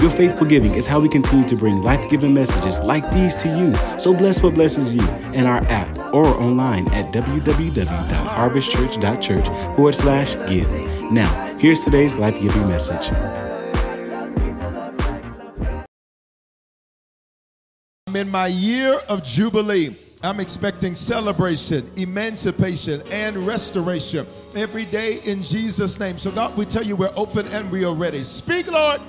Your faithful giving is how we continue to bring life giving messages like these to you. So bless what blesses you in our app or online at www.harvestchurch.church forward slash give. Now, here's today's life giving message. I'm in my year of Jubilee. I'm expecting celebration, emancipation, and restoration every day in Jesus' name. So, God, we tell you we're open and we are ready. Speak, Lord.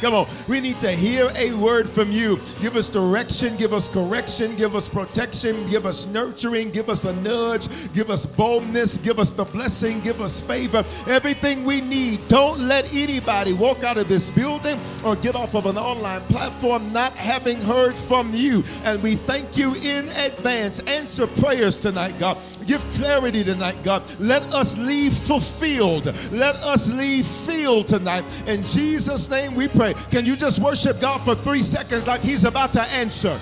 Come on. We need to hear a word from you. Give us direction, give us correction, give us protection, give us nurturing, give us a nudge, give us boldness, give us the blessing, give us favor. Everything we need. Don't let anybody walk out of this building or get off of an online platform not having heard from you. And we thank you in advance. Answer prayers tonight, God. Give clarity tonight, God. Let us leave fulfilled. Let us leave filled tonight. In Jesus' name we pray. Can you just worship God for three seconds like He's about to answer?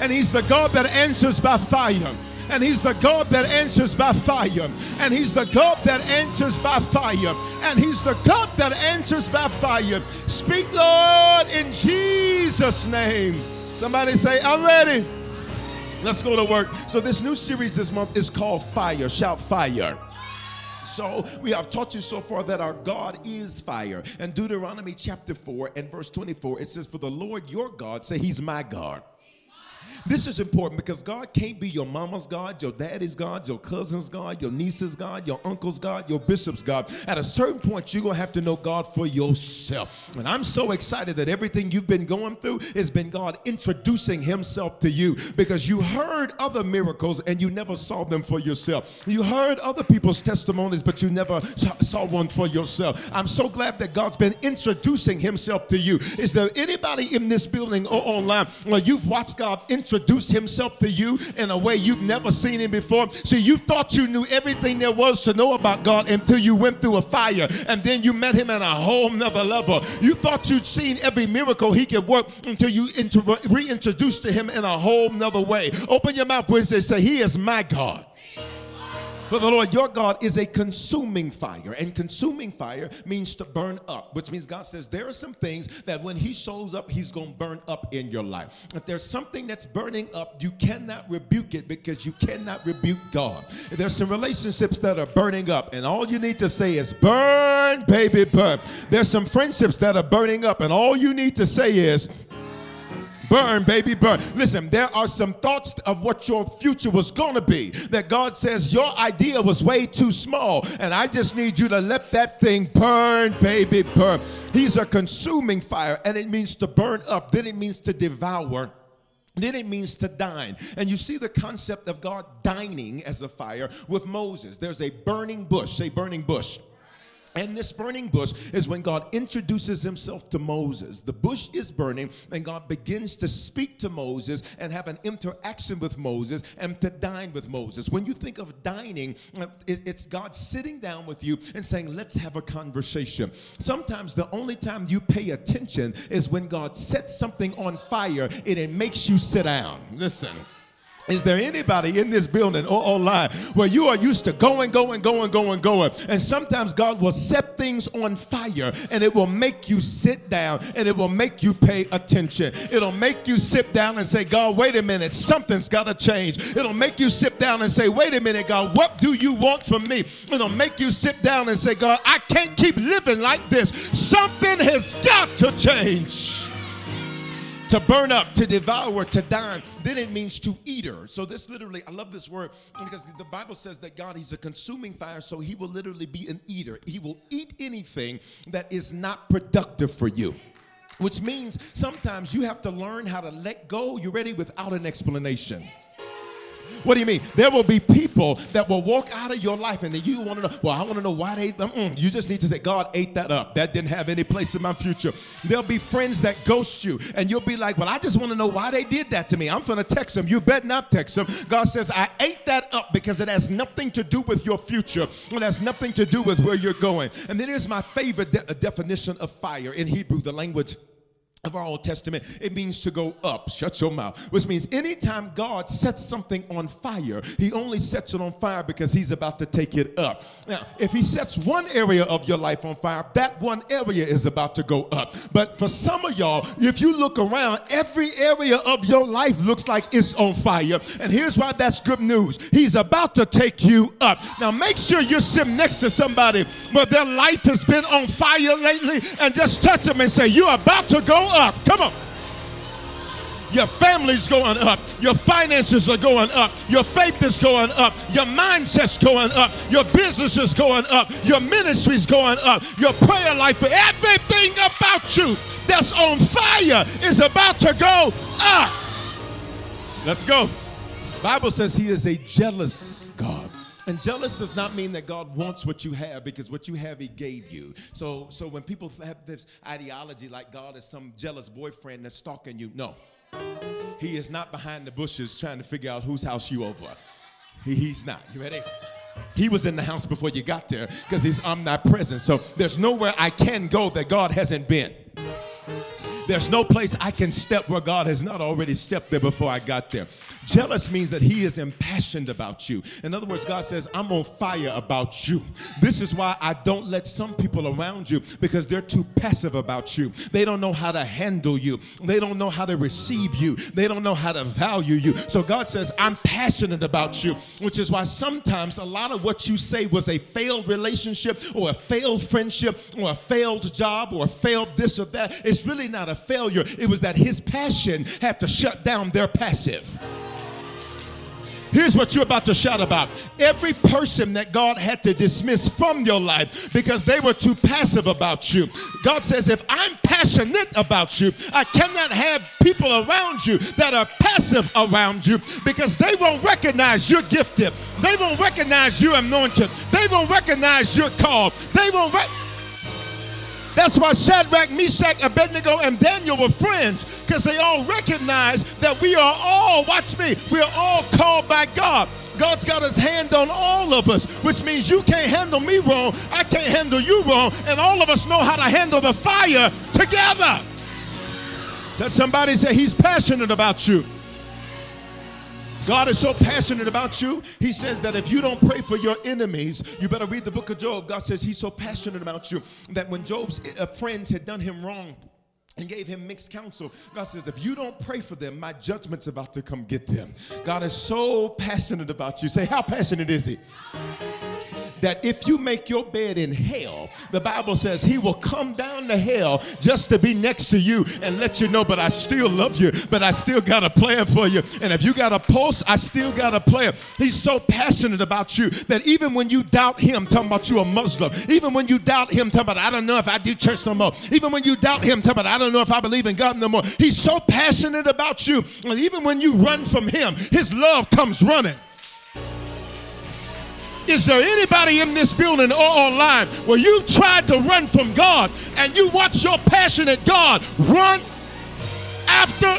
And He's the God that answers by fire. And he's the God that answers by fire. And he's the God that answers by fire. And he's the God that answers by fire. Speak, Lord, in Jesus' name. Somebody say, I'm ready. Let's go to work. So, this new series this month is called Fire. Shout fire. So, we have taught you so far that our God is fire. And Deuteronomy chapter 4 and verse 24, it says, For the Lord your God, say, He's my God. This is important because God can't be your mama's God, your daddy's God, your cousin's God, your niece's God, your uncle's God, your bishop's God. At a certain point, you're going to have to know God for yourself. And I'm so excited that everything you've been going through has been God introducing Himself to you because you heard other miracles and you never saw them for yourself. You heard other people's testimonies, but you never saw one for yourself. I'm so glad that God's been introducing Himself to you. Is there anybody in this building or online where you've watched God introduce? Introduce himself to you in a way you've never seen him before. See, you thought you knew everything there was to know about God until you went through a fire and then you met him at a whole nother level. You thought you'd seen every miracle he could work until you reintroduced to him in a whole nother way. Open your mouth when they say, He is my God. For the Lord your God is a consuming fire, and consuming fire means to burn up, which means God says there are some things that when He shows up, He's going to burn up in your life. If there's something that's burning up, you cannot rebuke it because you cannot rebuke God. If there's some relationships that are burning up, and all you need to say is, Burn, baby, burn. There's some friendships that are burning up, and all you need to say is, Burn, baby, burn. Listen, there are some thoughts of what your future was going to be that God says your idea was way too small, and I just need you to let that thing burn, baby, burn. He's a consuming fire, and it means to burn up, then it means to devour. Then it means to dine. And you see the concept of God dining as a fire with Moses. There's a burning bush, say burning bush. And this burning bush is when God introduces himself to Moses. The bush is burning, and God begins to speak to Moses and have an interaction with Moses and to dine with Moses. When you think of dining, it's God sitting down with you and saying, Let's have a conversation. Sometimes the only time you pay attention is when God sets something on fire and it makes you sit down. Listen. Is there anybody in this building or online where you are used to going, going, going, going, going? And sometimes God will set things on fire and it will make you sit down and it will make you pay attention. It'll make you sit down and say, God, wait a minute, something's got to change. It'll make you sit down and say, wait a minute, God, what do you want from me? It'll make you sit down and say, God, I can't keep living like this. Something has got to change to burn up, to devour, to die. Then it means to eater. So this literally, I love this word because the Bible says that God, He's a consuming fire, so He will literally be an eater. He will eat anything that is not productive for you. Which means sometimes you have to learn how to let go, you ready, without an explanation. What do you mean? There will be people that will walk out of your life and then you want to know, well, I want to know why they, mm-mm. you just need to say, God ate that up. That didn't have any place in my future. There'll be friends that ghost you and you'll be like, well, I just want to know why they did that to me. I'm going to text them. You bet not text them. God says, I ate that up because it has nothing to do with your future. It has nothing to do with where you're going. And then here's my favorite de- definition of fire in Hebrew, the language of our Old Testament, it means to go up. Shut your mouth. Which means anytime God sets something on fire, He only sets it on fire because He's about to take it up. Now, if He sets one area of your life on fire, that one area is about to go up. But for some of y'all, if you look around, every area of your life looks like it's on fire. And here's why that's good news He's about to take you up. Now, make sure you're sitting next to somebody where their life has been on fire lately and just touch them and say, You're about to go up. Come on. Your family's going up. Your finances are going up. Your faith is going up. Your mindset's going up. Your business is going up. Your ministry's going up. Your prayer life, everything about you that's on fire is about to go up. Let's go. Bible says he is a jealous God. And jealous does not mean that God wants what you have because what you have he gave you. So so when people have this ideology like God is some jealous boyfriend that's stalking you, no. He is not behind the bushes trying to figure out whose house you over. He, he's not. You ready? He was in the house before you got there because he's omnipresent. So there's nowhere I can go that God hasn't been. There's no place I can step where God has not already stepped there before I got there. Jealous means that He is impassioned about you. In other words, God says, I'm on fire about you. This is why I don't let some people around you because they're too passive about you. They don't know how to handle you, they don't know how to receive you, they don't know how to value you. So God says, I'm passionate about you, which is why sometimes a lot of what you say was a failed relationship or a failed friendship or a failed job or a failed this or that. It's really not a failure, it was that his passion had to shut down their passive. Here's what you're about to shout about. Every person that God had to dismiss from your life because they were too passive about you. God says, if I'm passionate about you, I cannot have people around you that are passive around you because they won't recognize you're gifted. They won't recognize you're anointed. They won't recognize you're called. They won't recognize that's why Shadrach, Meshach, Abednego, and Daniel were friends because they all recognized that we are all, watch me, we are all called by God. God's got his hand on all of us, which means you can't handle me wrong, I can't handle you wrong, and all of us know how to handle the fire together. That somebody say he's passionate about you. God is so passionate about you. He says that if you don't pray for your enemies, you better read the book of Job. God says he's so passionate about you that when Job's uh, friends had done him wrong, and gave him mixed counsel. God says, if you don't pray for them, my judgment's about to come get them. God is so passionate about you. Say, how passionate is he? That if you make your bed in hell, the Bible says he will come down to hell just to be next to you and let you know, but I still love you, but I still got a plan for you. And if you got a pulse, I still got a plan. He's so passionate about you that even when you doubt him, talking about you a Muslim, even when you doubt him, talking about I don't know if I do church no more, even when you doubt him, talking about I don't know if I believe in God no more, he's so passionate about you. And even when you run from him, his love comes running. Is there anybody in this building or online where you tried to run from God and you watch your passionate God run after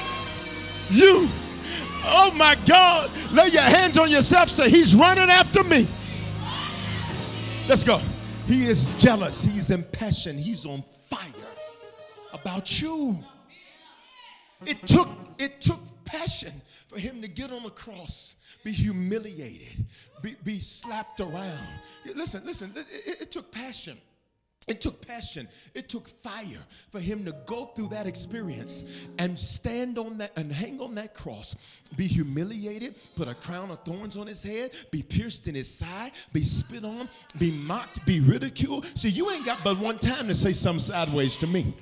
you? Oh my God. Lay your hands on yourself. Say, He's running after me. Let's go. He is jealous. He's impassioned. He's on fire about you. It took, it took passion for him to get on the cross, be humiliated, be, be slapped around. Listen, listen, it, it took passion. It took passion, it took fire for him to go through that experience and stand on that and hang on that cross, be humiliated, put a crown of thorns on his head, be pierced in his side, be spit on, be mocked, be ridiculed. See, you ain't got but one time to say something sideways to me.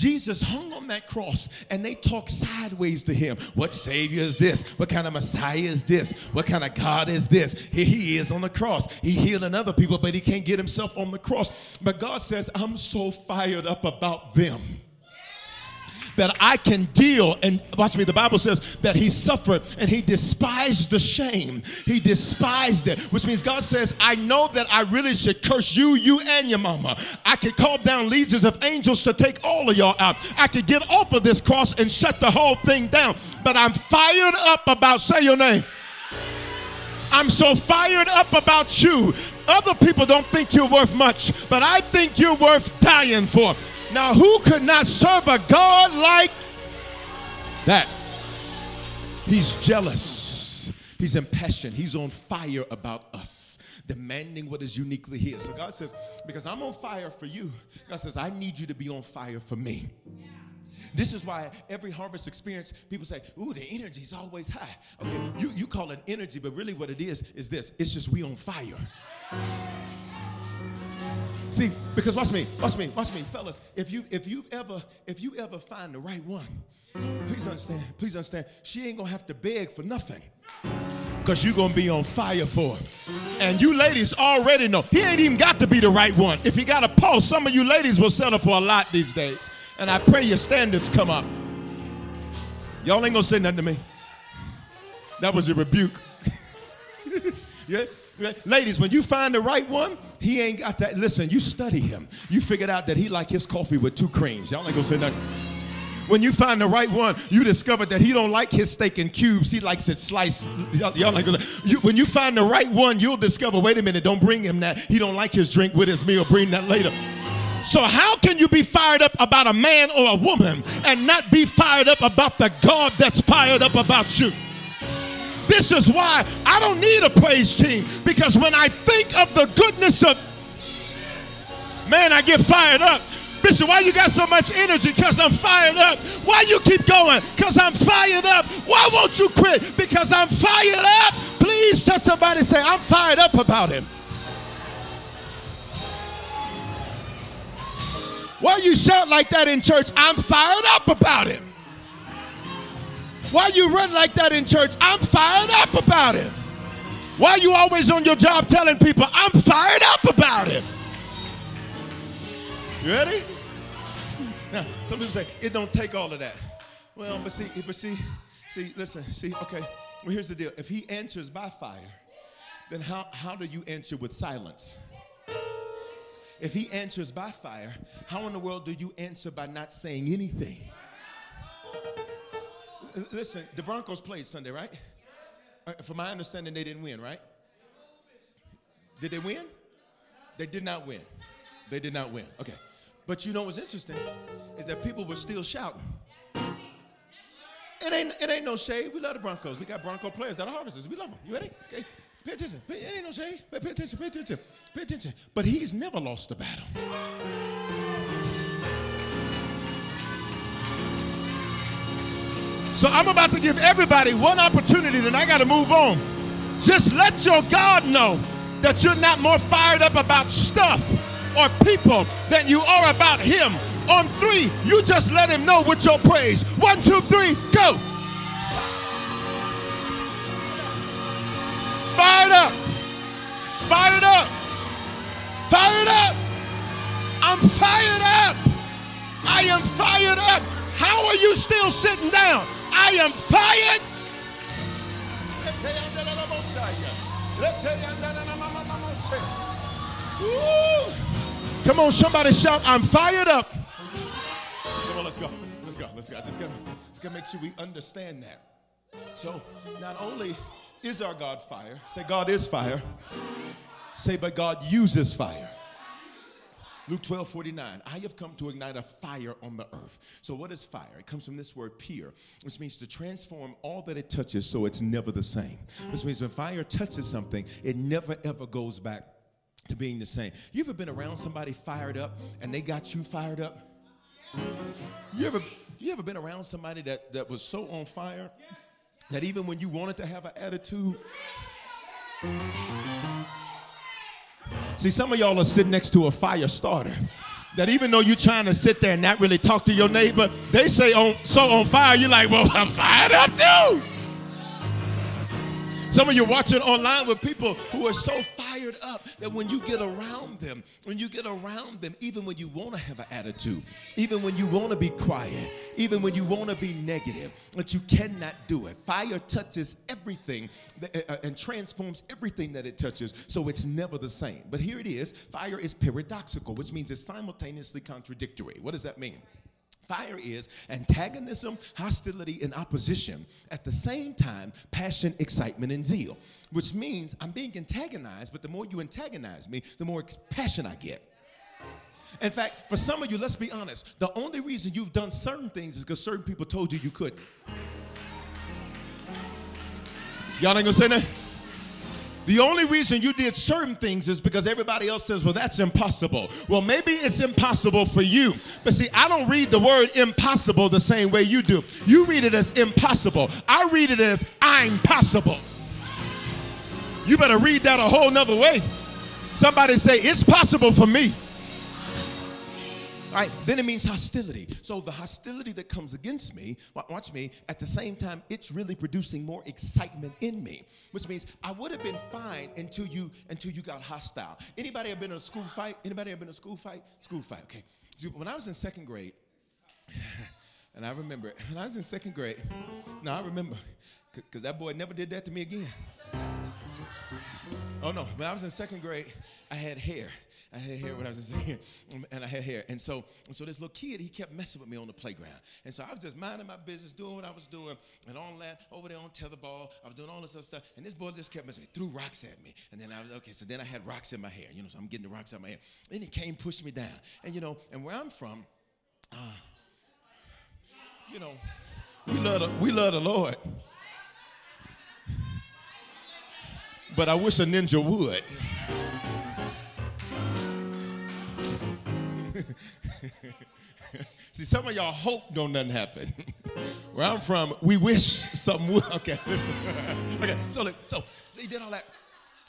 Jesus hung on that cross and they talk sideways to him. What Savior is this? What kind of Messiah is this? What kind of God is this? Here he is on the cross. He healing other people, but he can't get himself on the cross. But God says, I'm so fired up about them that I can deal. And watch me, the Bible says that he suffered and he despised the shame. He despised it, which means God says, I know that I really should curse you, you, and your mama. I could call down legions of angels to take all of y'all out. I could get off of this cross and shut the whole thing down. But I'm fired up about, say your name. I'm so fired up about you. Other people don't think you're worth much, but I think you're worth dying for. Now, who could not serve a God like that? He's jealous. He's impassioned. He's on fire about us, demanding what is uniquely his. So God says, because I'm on fire for you, God says, I need you to be on fire for me. This is why every harvest experience, people say, ooh, the energy's always high. Okay, you, you call it energy, but really what it is, is this. It's just we on fire. See, because watch me, watch me, watch me, fellas. If you if you ever if you ever find the right one, please understand, please understand, she ain't gonna have to beg for nothing. Cause you're gonna be on fire for him. And you ladies already know he ain't even got to be the right one. If he got a pulse, some of you ladies will settle for a lot these days. And I pray your standards come up. Y'all ain't gonna say nothing to me. That was a rebuke. yeah? Ladies, when you find the right one, he ain't got that. Listen, you study him. You figured out that he like his coffee with two creams. Y'all ain't gonna say nothing. When you find the right one, you discover that he don't like his steak in cubes. He likes it sliced. Y'all, y'all ain't gonna, you, when you find the right one, you'll discover, wait a minute, don't bring him that. He don't like his drink with his meal. Bring that later. So, how can you be fired up about a man or a woman and not be fired up about the God that's fired up about you? This is why I don't need a praise team because when I think of the goodness of man, I get fired up. Bishop, why you got so much energy? Because I'm fired up. Why you keep going? Because I'm fired up. Why won't you quit? Because I'm fired up. Please touch somebody say, I'm fired up about him. Why you shout like that in church? I'm fired up about him. Why you run like that in church? I'm fired up about it. Why you always on your job telling people, I'm fired up about it? You ready? Now, some people say, it don't take all of that. Well, but see, but see, see, listen, see, okay. Well, here's the deal. If he answers by fire, then how, how do you answer with silence? If he answers by fire, how in the world do you answer by not saying anything? Listen, the Broncos played Sunday, right? Uh, from my understanding, they didn't win, right? Did they win? They did not win. They did not win. Okay. But you know what's interesting is that people were still shouting. It ain't, it ain't no shade. We love the Broncos. We got Bronco players that are harvesters. We love them. You ready? Okay. Pay attention. Pay, it ain't no shade. Pay, pay attention. Pay attention. Pay attention. But he's never lost a battle. So I'm about to give everybody one opportunity, and I got to move on. Just let your God know that you're not more fired up about stuff or people than you are about Him. On three, you just let Him know with your praise. One, two, three, go. Fired up. Fired up. Fired up. I'm fired up. I am fired up. How are you still sitting down? I am fired. Ooh. Come on, somebody shout, I'm fired up. Come on, let's go. Let's go. Let's go. I just gotta, just gotta make sure we understand that. So, not only is our God fire, say, God is fire. Say, but God uses fire. Luke 12, 49. I have come to ignite a fire on the earth. So, what is fire? It comes from this word "pure," which means to transform all that it touches so it's never the same. Which means when fire touches something, it never ever goes back to being the same. You ever been around somebody fired up and they got you fired up? You ever you ever been around somebody that, that was so on fire that even when you wanted to have an attitude, See, some of y'all are sitting next to a fire starter. That even though you're trying to sit there and not really talk to your neighbor, they say on so on fire, you're like, well, I'm fired up too. Some of you watching online with people who are so fired up that when you get around them, when you get around them, even when you want to have an attitude, even when you want to be quiet, even when you want to be negative, that you cannot do it. Fire touches everything that, uh, and transforms everything that it touches, so it's never the same. But here it is fire is paradoxical, which means it's simultaneously contradictory. What does that mean? Fire is antagonism, hostility, and opposition. At the same time, passion, excitement, and zeal. Which means I'm being antagonized, but the more you antagonize me, the more passion I get. In fact, for some of you, let's be honest, the only reason you've done certain things is because certain people told you you couldn't. Y'all ain't gonna say that? The only reason you did certain things is because everybody else says, well, that's impossible. Well, maybe it's impossible for you. But see, I don't read the word impossible the same way you do. You read it as impossible. I read it as I'm possible. You better read that a whole nother way. Somebody say, it's possible for me. Right, then it means hostility. So the hostility that comes against me, watch me, at the same time, it's really producing more excitement in me. Which means I would have been fine until you until you got hostile. Anybody ever been in a school fight? Anybody ever been in a school fight? School fight, okay. So when I was in second grade, and I remember it, when I was in second grade, now I remember, because that boy never did that to me again. Oh no, when I was in second grade, I had hair. I had hair when I was in second, and I had hair. And so, and so this little kid, he kept messing with me on the playground. And so I was just minding my business, doing what I was doing, and all that over there on tetherball. I was doing all this other stuff, and this boy just kept messing with me, threw rocks at me. And then I was okay. So then I had rocks in my hair. You know, so I'm getting the rocks out of my hair. And he came, pushed me down. And you know, and where I'm from, uh, you know, we love the, we love the Lord. But I wish a ninja would. See, some of y'all hope don't nothing happen. Where I'm from, we wish something would. Okay, listen. okay, so look, so, so he did all that.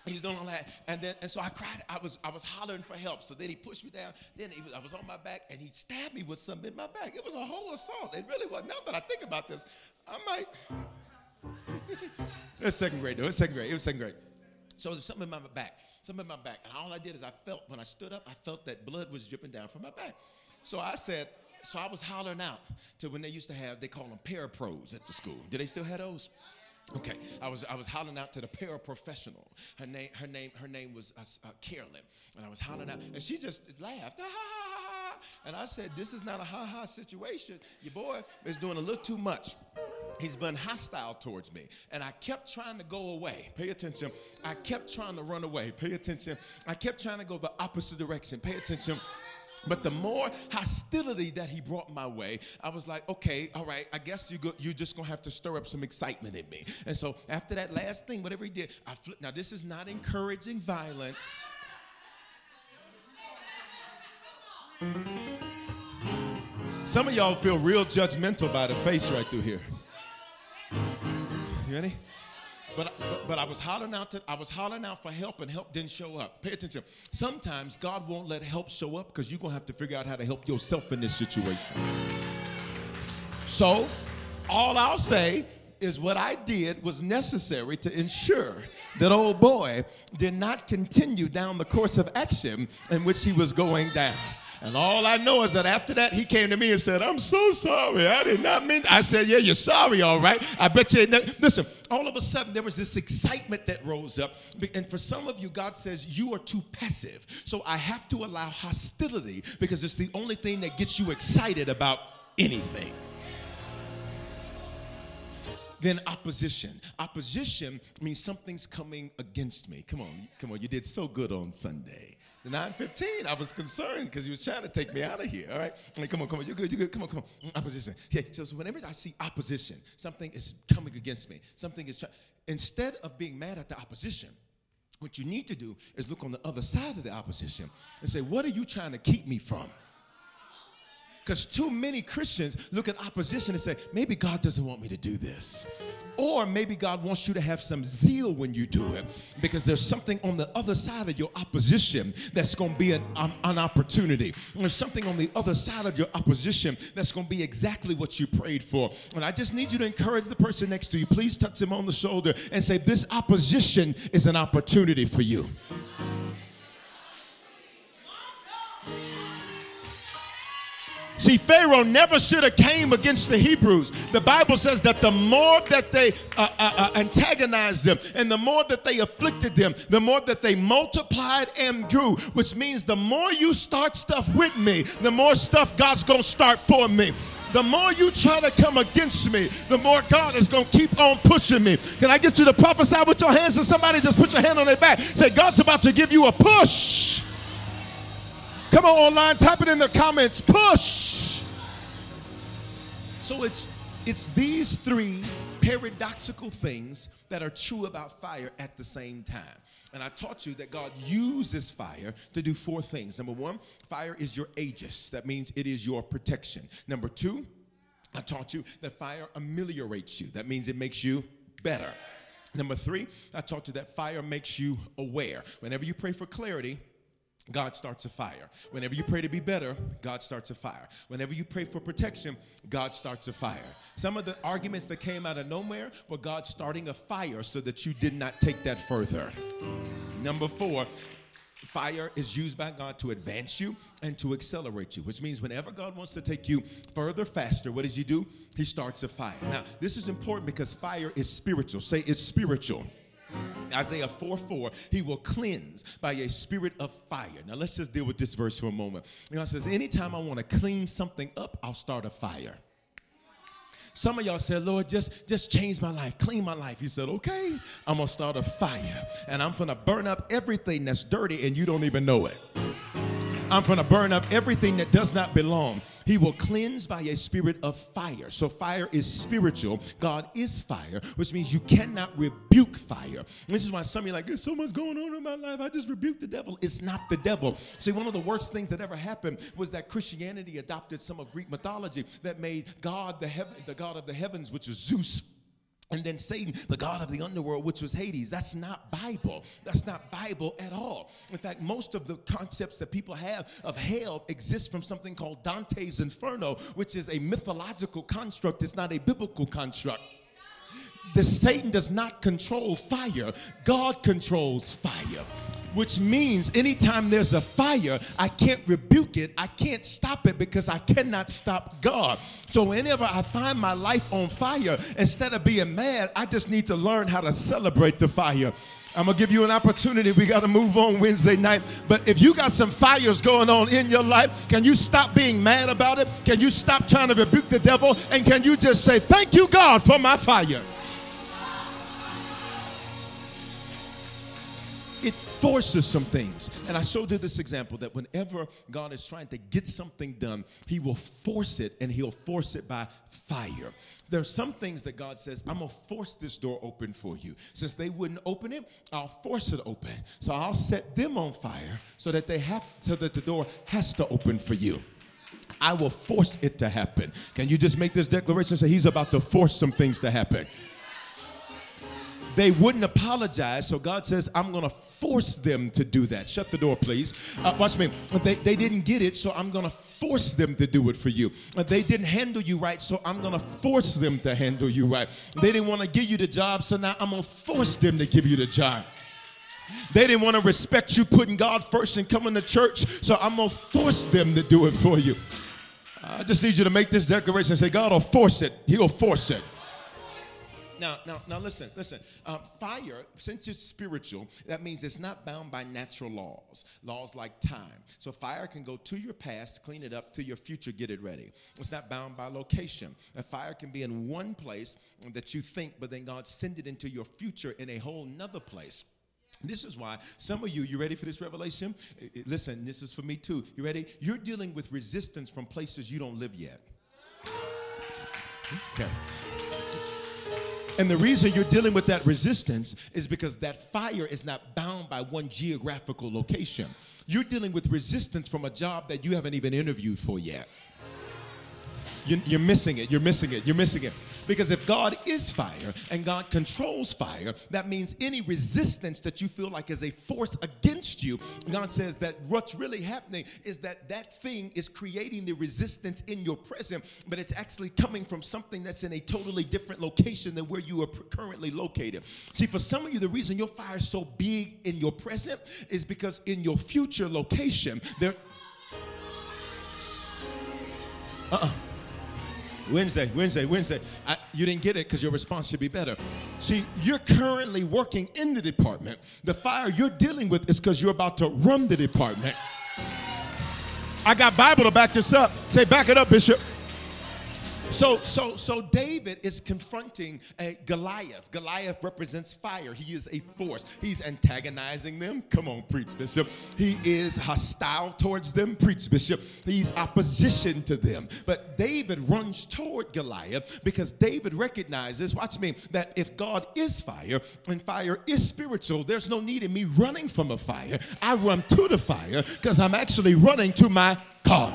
He's doing all that, and then and so I cried. I was I was hollering for help. So then he pushed me down. Then he was, I was on my back, and he stabbed me with something in my back. It was a whole assault. It really was. Now that I think about this, I might. it was second grade though. It's second grade. It was second grade. So there's something in my back, something in my back, and all I did is I felt when I stood up, I felt that blood was dripping down from my back. So I said, so I was hollering out to when they used to have, they call them parapros at the school. Do they still have those? Okay, I was I was hollering out to the paraprofessional. Her name her name her name was uh, uh, Carolyn, and I was hollering out, and she just laughed. And I said, "This is not a ha ha situation. Your boy is doing a little too much. He's been hostile towards me, and I kept trying to go away. Pay attention. I kept trying to run away. Pay attention. I kept trying to go the opposite direction. Pay attention." But the more hostility that he brought my way, I was like, okay, all right, I guess you go, you're just gonna have to stir up some excitement in me. And so after that last thing, whatever he did, I flipped. Now this is not encouraging violence. Some of y'all feel real judgmental by the face right through here. You ready? But, but, but I was hollering out to I was hollering out for help and help didn't show up. Pay attention. Sometimes God won't let help show up because you're gonna have to figure out how to help yourself in this situation. So all I'll say is what I did was necessary to ensure that old boy did not continue down the course of action in which he was going down. And all I know is that after that, he came to me and said, I'm so sorry. I did not mean. I said, Yeah, you're sorry, all right. I bet you. Listen, all of a sudden, there was this excitement that rose up. And for some of you, God says, You are too passive. So I have to allow hostility because it's the only thing that gets you excited about anything then opposition. Opposition means something's coming against me. Come on, come on. You did so good on Sunday. The 915, I was concerned because he was trying to take me out of here. All right. Like, come on, come on. You're good. You're good. Come on, come on. Mm, opposition. Okay. So, so whenever I see opposition, something is coming against me. Something is trying. Instead of being mad at the opposition, what you need to do is look on the other side of the opposition and say, what are you trying to keep me from? Because too many Christians look at opposition and say, maybe God doesn't want me to do this. Or maybe God wants you to have some zeal when you do it because there's something on the other side of your opposition that's going to be an, um, an opportunity. There's something on the other side of your opposition that's going to be exactly what you prayed for. And I just need you to encourage the person next to you. Please touch him on the shoulder and say, This opposition is an opportunity for you. See, Pharaoh never should have came against the Hebrews. The Bible says that the more that they uh, uh, uh, antagonized them and the more that they afflicted them, the more that they multiplied and grew, which means the more you start stuff with me, the more stuff God's going to start for me the more you try to come against me, the more God is going to keep on pushing me. Can I get you to prophesy with your hands and somebody just put your hand on their back? Say, God's about to give you a push. Come on, online, type it in the comments. Push. So it's it's these three paradoxical things that are true about fire at the same time. And I taught you that God uses fire to do four things. Number one, fire is your aegis. That means it is your protection. Number two, I taught you that fire ameliorates you. That means it makes you better. Number three, I taught you that fire makes you aware. Whenever you pray for clarity, God starts a fire. Whenever you pray to be better, God starts a fire. Whenever you pray for protection, God starts a fire. Some of the arguments that came out of nowhere were God starting a fire so that you did not take that further. Number four, fire is used by God to advance you and to accelerate you, which means whenever God wants to take you further, faster, what does He do? He starts a fire. Now, this is important because fire is spiritual. Say it's spiritual. Isaiah 4 4, he will cleanse by a spirit of fire. Now let's just deal with this verse for a moment. You know, it says, anytime I want to clean something up, I'll start a fire. Some of y'all said, Lord, just, just change my life, clean my life. He said, okay, I'm gonna start a fire and I'm gonna burn up everything that's dirty and you don't even know it. I'm going to burn up everything that does not belong. He will cleanse by a spirit of fire. So fire is spiritual. God is fire, which means you cannot rebuke fire. This is why some of you are like, there's so much going on in my life. I just rebuke the devil. It's not the devil. See, one of the worst things that ever happened was that Christianity adopted some of Greek mythology that made God the, heaven, the God of the heavens, which is Zeus and then Satan, the god of the underworld, which was Hades. That's not Bible. That's not Bible at all. In fact, most of the concepts that people have of hell exist from something called Dante's Inferno, which is a mythological construct. It's not a biblical construct. The Satan does not control fire. God controls fire which means anytime there's a fire, I can't rebuke it, I can't stop it because I cannot stop God. So whenever I find my life on fire, instead of being mad, I just need to learn how to celebrate the fire. I'm gonna give you an opportunity. We gotta move on Wednesday night. But if you got some fires going on in your life, can you stop being mad about it? Can you stop trying to rebuke the devil? And can you just say, Thank you, God, for my fire? Forces some things. And I showed you this example that whenever God is trying to get something done, He will force it and He'll force it by fire. There are some things that God says, I'm gonna force this door open for you. Since they wouldn't open it, I'll force it open. So I'll set them on fire so that they have so that the door has to open for you. I will force it to happen. Can you just make this declaration? Say he's about to force some things to happen. They wouldn't apologize, so God says, I'm gonna force them to do that. Shut the door, please. Uh, watch me. They, they didn't get it, so I'm going to force them to do it for you. Uh, they didn't handle you right, so I'm going to force them to handle you right. They didn't want to give you the job, so now I'm going to force them to give you the job. They didn't want to respect you putting God first and coming to church, so I'm going to force them to do it for you. I just need you to make this declaration and say, God will force it. He'll force it. Now, now, now, listen, listen. Uh, fire, since it's spiritual, that means it's not bound by natural laws, laws like time. So fire can go to your past, clean it up, to your future, get it ready. It's not bound by location. A fire can be in one place that you think, but then God send it into your future in a whole nother place. This is why some of you, you ready for this revelation? Listen, this is for me too. You ready? You're dealing with resistance from places you don't live yet. Okay. And the reason you're dealing with that resistance is because that fire is not bound by one geographical location. You're dealing with resistance from a job that you haven't even interviewed for yet. You- You're missing it. You're missing it. You're missing it. Because if God is fire and God controls fire, that means any resistance that you feel like is a force against you, God says that what's really happening is that that thing is creating the resistance in your present, but it's actually coming from something that's in a totally different location than where you are currently located. See, for some of you, the reason your fire is so big in your present is because in your future location, there. Uh-uh. Wednesday, Wednesday, Wednesday. I, you didn't get it because your response should be better. See, you're currently working in the department. The fire you're dealing with is because you're about to run the department. I got Bible to back this up. Say, back it up, Bishop. So, so, so David is confronting a Goliath. Goliath represents fire. He is a force. He's antagonizing them. Come on, preach, Bishop. He is hostile towards them. Preach, Bishop. He's opposition to them. But David runs toward Goliath because David recognizes, watch me, that if God is fire and fire is spiritual, there's no need in me running from a fire. I run to the fire because I'm actually running to my God.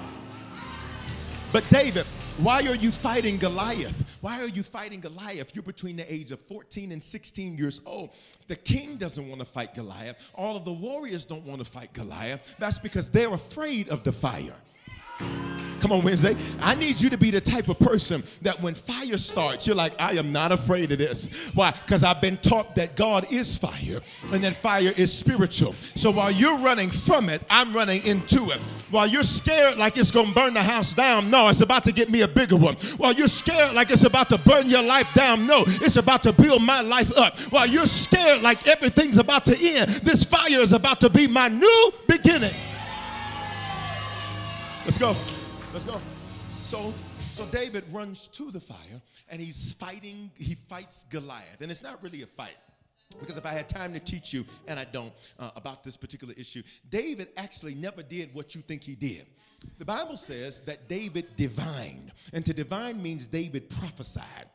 But David, why are you fighting Goliath? Why are you fighting Goliath? You're between the age of 14 and 16 years old. The king doesn't want to fight Goliath. All of the warriors don't want to fight Goliath. That's because they're afraid of the fire. Come on, Wednesday. I need you to be the type of person that when fire starts, you're like, I am not afraid of this. Why? Because I've been taught that God is fire and that fire is spiritual. So while you're running from it, I'm running into it. While you're scared like it's going to burn the house down, no, it's about to get me a bigger one. While you're scared like it's about to burn your life down, no, it's about to build my life up. While you're scared like everything's about to end, this fire is about to be my new beginning. Let's go. Let's go. So, so David runs to the fire and he's fighting, he fights Goliath. And it's not really a fight. Because if I had time to teach you, and I don't, uh, about this particular issue, David actually never did what you think he did. The Bible says that David divined. And to divine means David prophesied.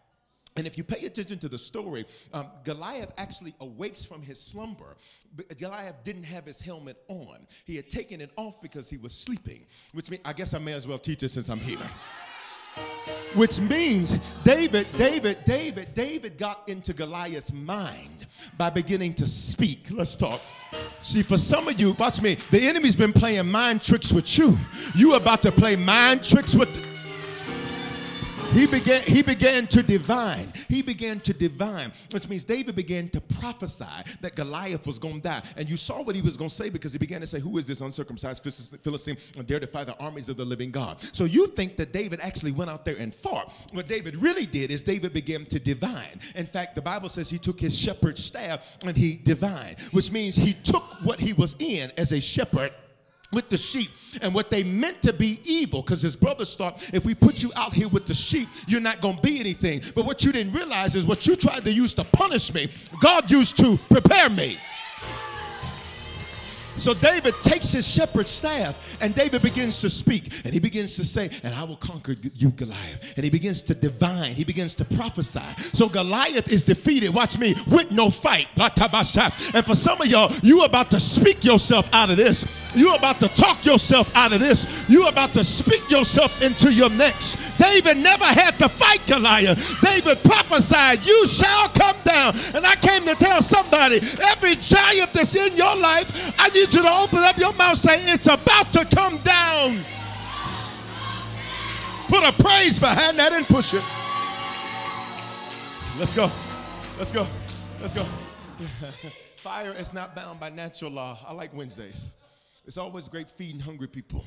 And if you pay attention to the story, um, Goliath actually awakes from his slumber. But Goliath didn't have his helmet on. He had taken it off because he was sleeping, which means I guess I may as well teach it since I'm here. Which means David, David, David, David got into Goliath's mind by beginning to speak. Let's talk. See, for some of you, watch me, the enemy's been playing mind tricks with you. You about to play mind tricks with. He began, he began to divine. He began to divine, which means David began to prophesy that Goliath was going to die. And you saw what he was going to say because he began to say, Who is this uncircumcised Philistine and dare defy the armies of the living God? So you think that David actually went out there and fought. What David really did is David began to divine. In fact, the Bible says he took his shepherd's staff and he divined, which means he took what he was in as a shepherd with the sheep and what they meant to be evil. Because his brothers thought if we put you out here with the sheep you're not going to be anything. But what you didn't realize is what you tried to use to punish me god used to prepare me so David takes his shepherd's staff and David begins to speak and he begins to say, And I will conquer you, Goliath. And he begins to divine, he begins to prophesy. So Goliath is defeated, watch me, with no fight. And for some of y'all, you about to speak yourself out of this. you about to talk yourself out of this. you about to speak yourself into your next. David never had to fight Goliath. David prophesied, You shall come down. And I came to tell somebody, every giant that's in your life, I need you to open up your mouth say it's about to come down. Put a praise behind that and push it. Let's go. Let's go. Let's go. Fire is not bound by natural law. I like Wednesdays. It's always great feeding hungry people.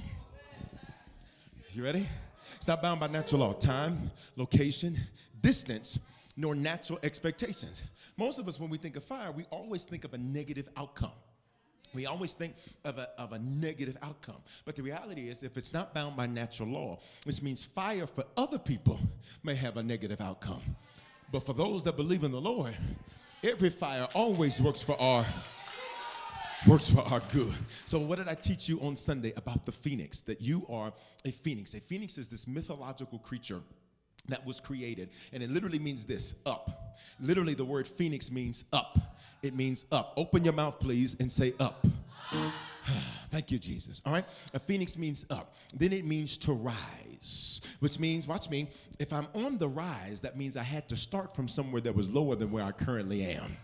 You ready? It's not bound by natural law, time, location, distance, nor natural expectations. Most of us, when we think of fire, we always think of a negative outcome. We always think of a, of a negative outcome. But the reality is, if it's not bound by natural law, which means fire for other people may have a negative outcome. But for those that believe in the Lord, every fire always works for our works for our good. So, what did I teach you on Sunday about the phoenix? That you are a phoenix. A phoenix is this mythological creature that was created, and it literally means this up. Literally, the word phoenix means up. It means up. Open your mouth, please, and say up. Thank you, Jesus. All right? A phoenix means up. Then it means to rise, which means, watch me, if I'm on the rise, that means I had to start from somewhere that was lower than where I currently am.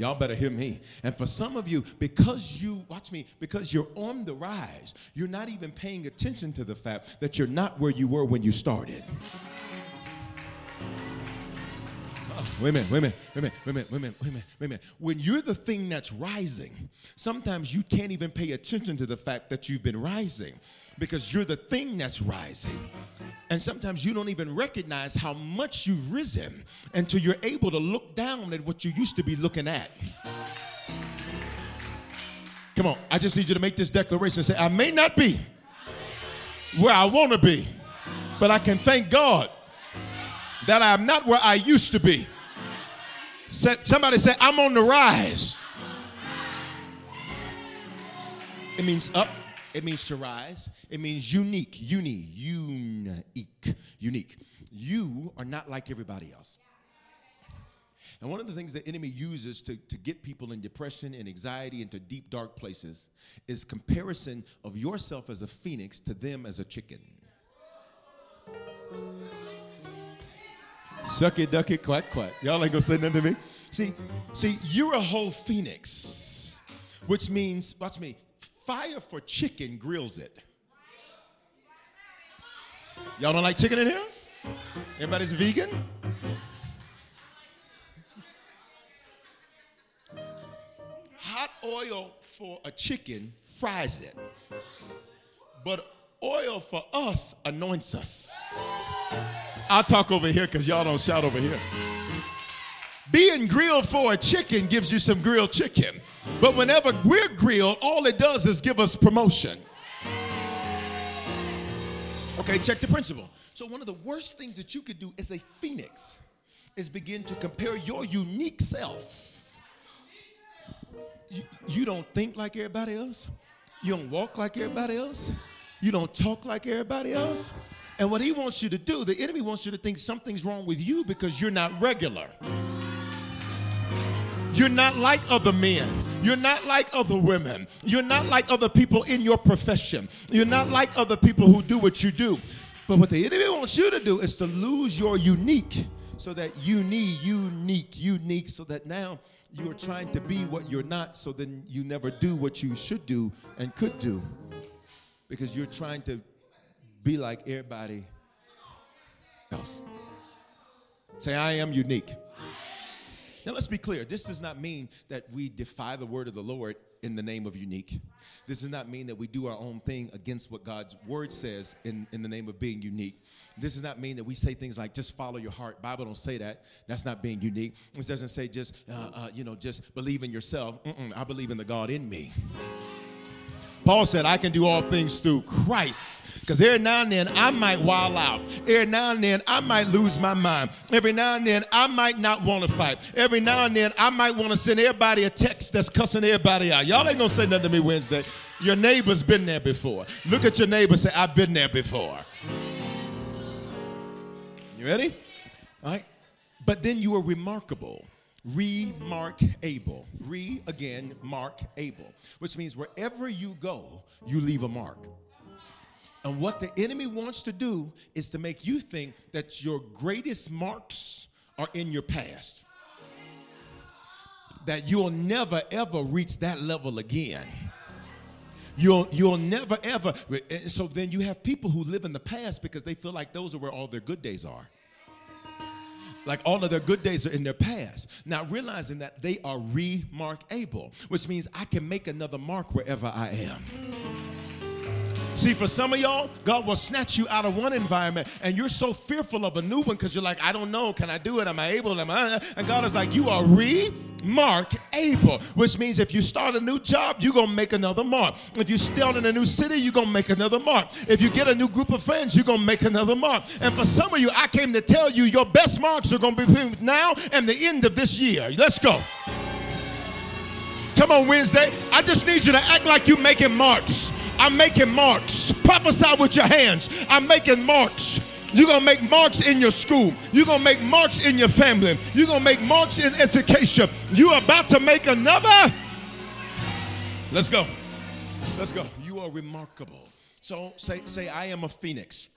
Y'all better hear me. And for some of you, because you, watch me, because you're on the rise, you're not even paying attention to the fact that you're not where you were when you started. Minute, wait a minute, wait a minute. Wait a minute, wait a minute, wait a minute, wait a minute. When you're the thing that's rising, sometimes you can't even pay attention to the fact that you've been rising because you're the thing that's rising. And sometimes you don't even recognize how much you've risen until you're able to look down at what you used to be looking at. Come on, I just need you to make this declaration. Say, I may not be where I want to be, but I can thank God that I'm not where I used to be. Somebody say, I'm on the rise. It means up, it means to rise, it means unique, uni, unique, unique. You are not like everybody else. And one of the things the enemy uses to, to get people in depression and anxiety into deep, dark places is comparison of yourself as a phoenix to them as a chicken. Shuck it, duck it, quack, quack. Y'all ain't gonna say nothing to me. See, see, you're a whole phoenix, which means, watch me, fire for chicken grills it. Y'all don't like chicken in here? Everybody's vegan? Hot oil for a chicken fries it, but oil for us anoints us. I'll talk over here because y'all don't shout over here. Being grilled for a chicken gives you some grilled chicken. But whenever we're grilled, all it does is give us promotion. Okay, check the principle. So, one of the worst things that you could do as a phoenix is begin to compare your unique self. You, you don't think like everybody else, you don't walk like everybody else, you don't talk like everybody else. And what he wants you to do, the enemy wants you to think something's wrong with you because you're not regular. You're not like other men. You're not like other women. You're not like other people in your profession. You're not like other people who do what you do. But what the enemy wants you to do is to lose your unique so that you need unique, unique, so that now you are trying to be what you're not, so then you never do what you should do and could do because you're trying to be like everybody else. Say, I am unique. Now, let's be clear. This does not mean that we defy the word of the Lord in the name of unique. This does not mean that we do our own thing against what God's word says in, in the name of being unique. This does not mean that we say things like just follow your heart. Bible don't say that. That's not being unique. It doesn't say just, uh, uh, you know, just believe in yourself. Mm-mm, I believe in the God in me. Paul said, I can do all things through Christ. Because every now and then I might wild out. Every now and then I might lose my mind. Every now and then I might not want to fight. Every now and then I might want to send everybody a text that's cussing everybody out. Y'all ain't gonna say nothing to me Wednesday. Your neighbor's been there before. Look at your neighbor say, I've been there before. You ready? All right. But then you are remarkable remark able. Re again mark able which means wherever you go you leave a mark. And what the enemy wants to do is to make you think that your greatest marks are in your past. That you'll never ever reach that level again. You'll, you'll never ever. So then you have people who live in the past because they feel like those are where all their good days are like all of their good days are in their past. Now realizing that they are remarkable, which means I can make another mark wherever I am. See, for some of y'all, God will snatch you out of one environment and you're so fearful of a new one because you're like, I don't know, can I do it? Am I able? Am I? And God is like, you are remark able, which means if you start a new job, you're going to make another mark. If you start in a new city, you're going to make another mark. If you get a new group of friends, you're going to make another mark. And for some of you, I came to tell you your best marks are going to be between now and the end of this year. Let's go. Come on, Wednesday. I just need you to act like you're making marks. I'm making marks. Prophesy with your hands. I'm making marks. You're going to make marks in your school. You're going to make marks in your family. You're going to make marks in education. You're about to make another. Let's go. Let's go. You are remarkable. So say, say, I am a phoenix.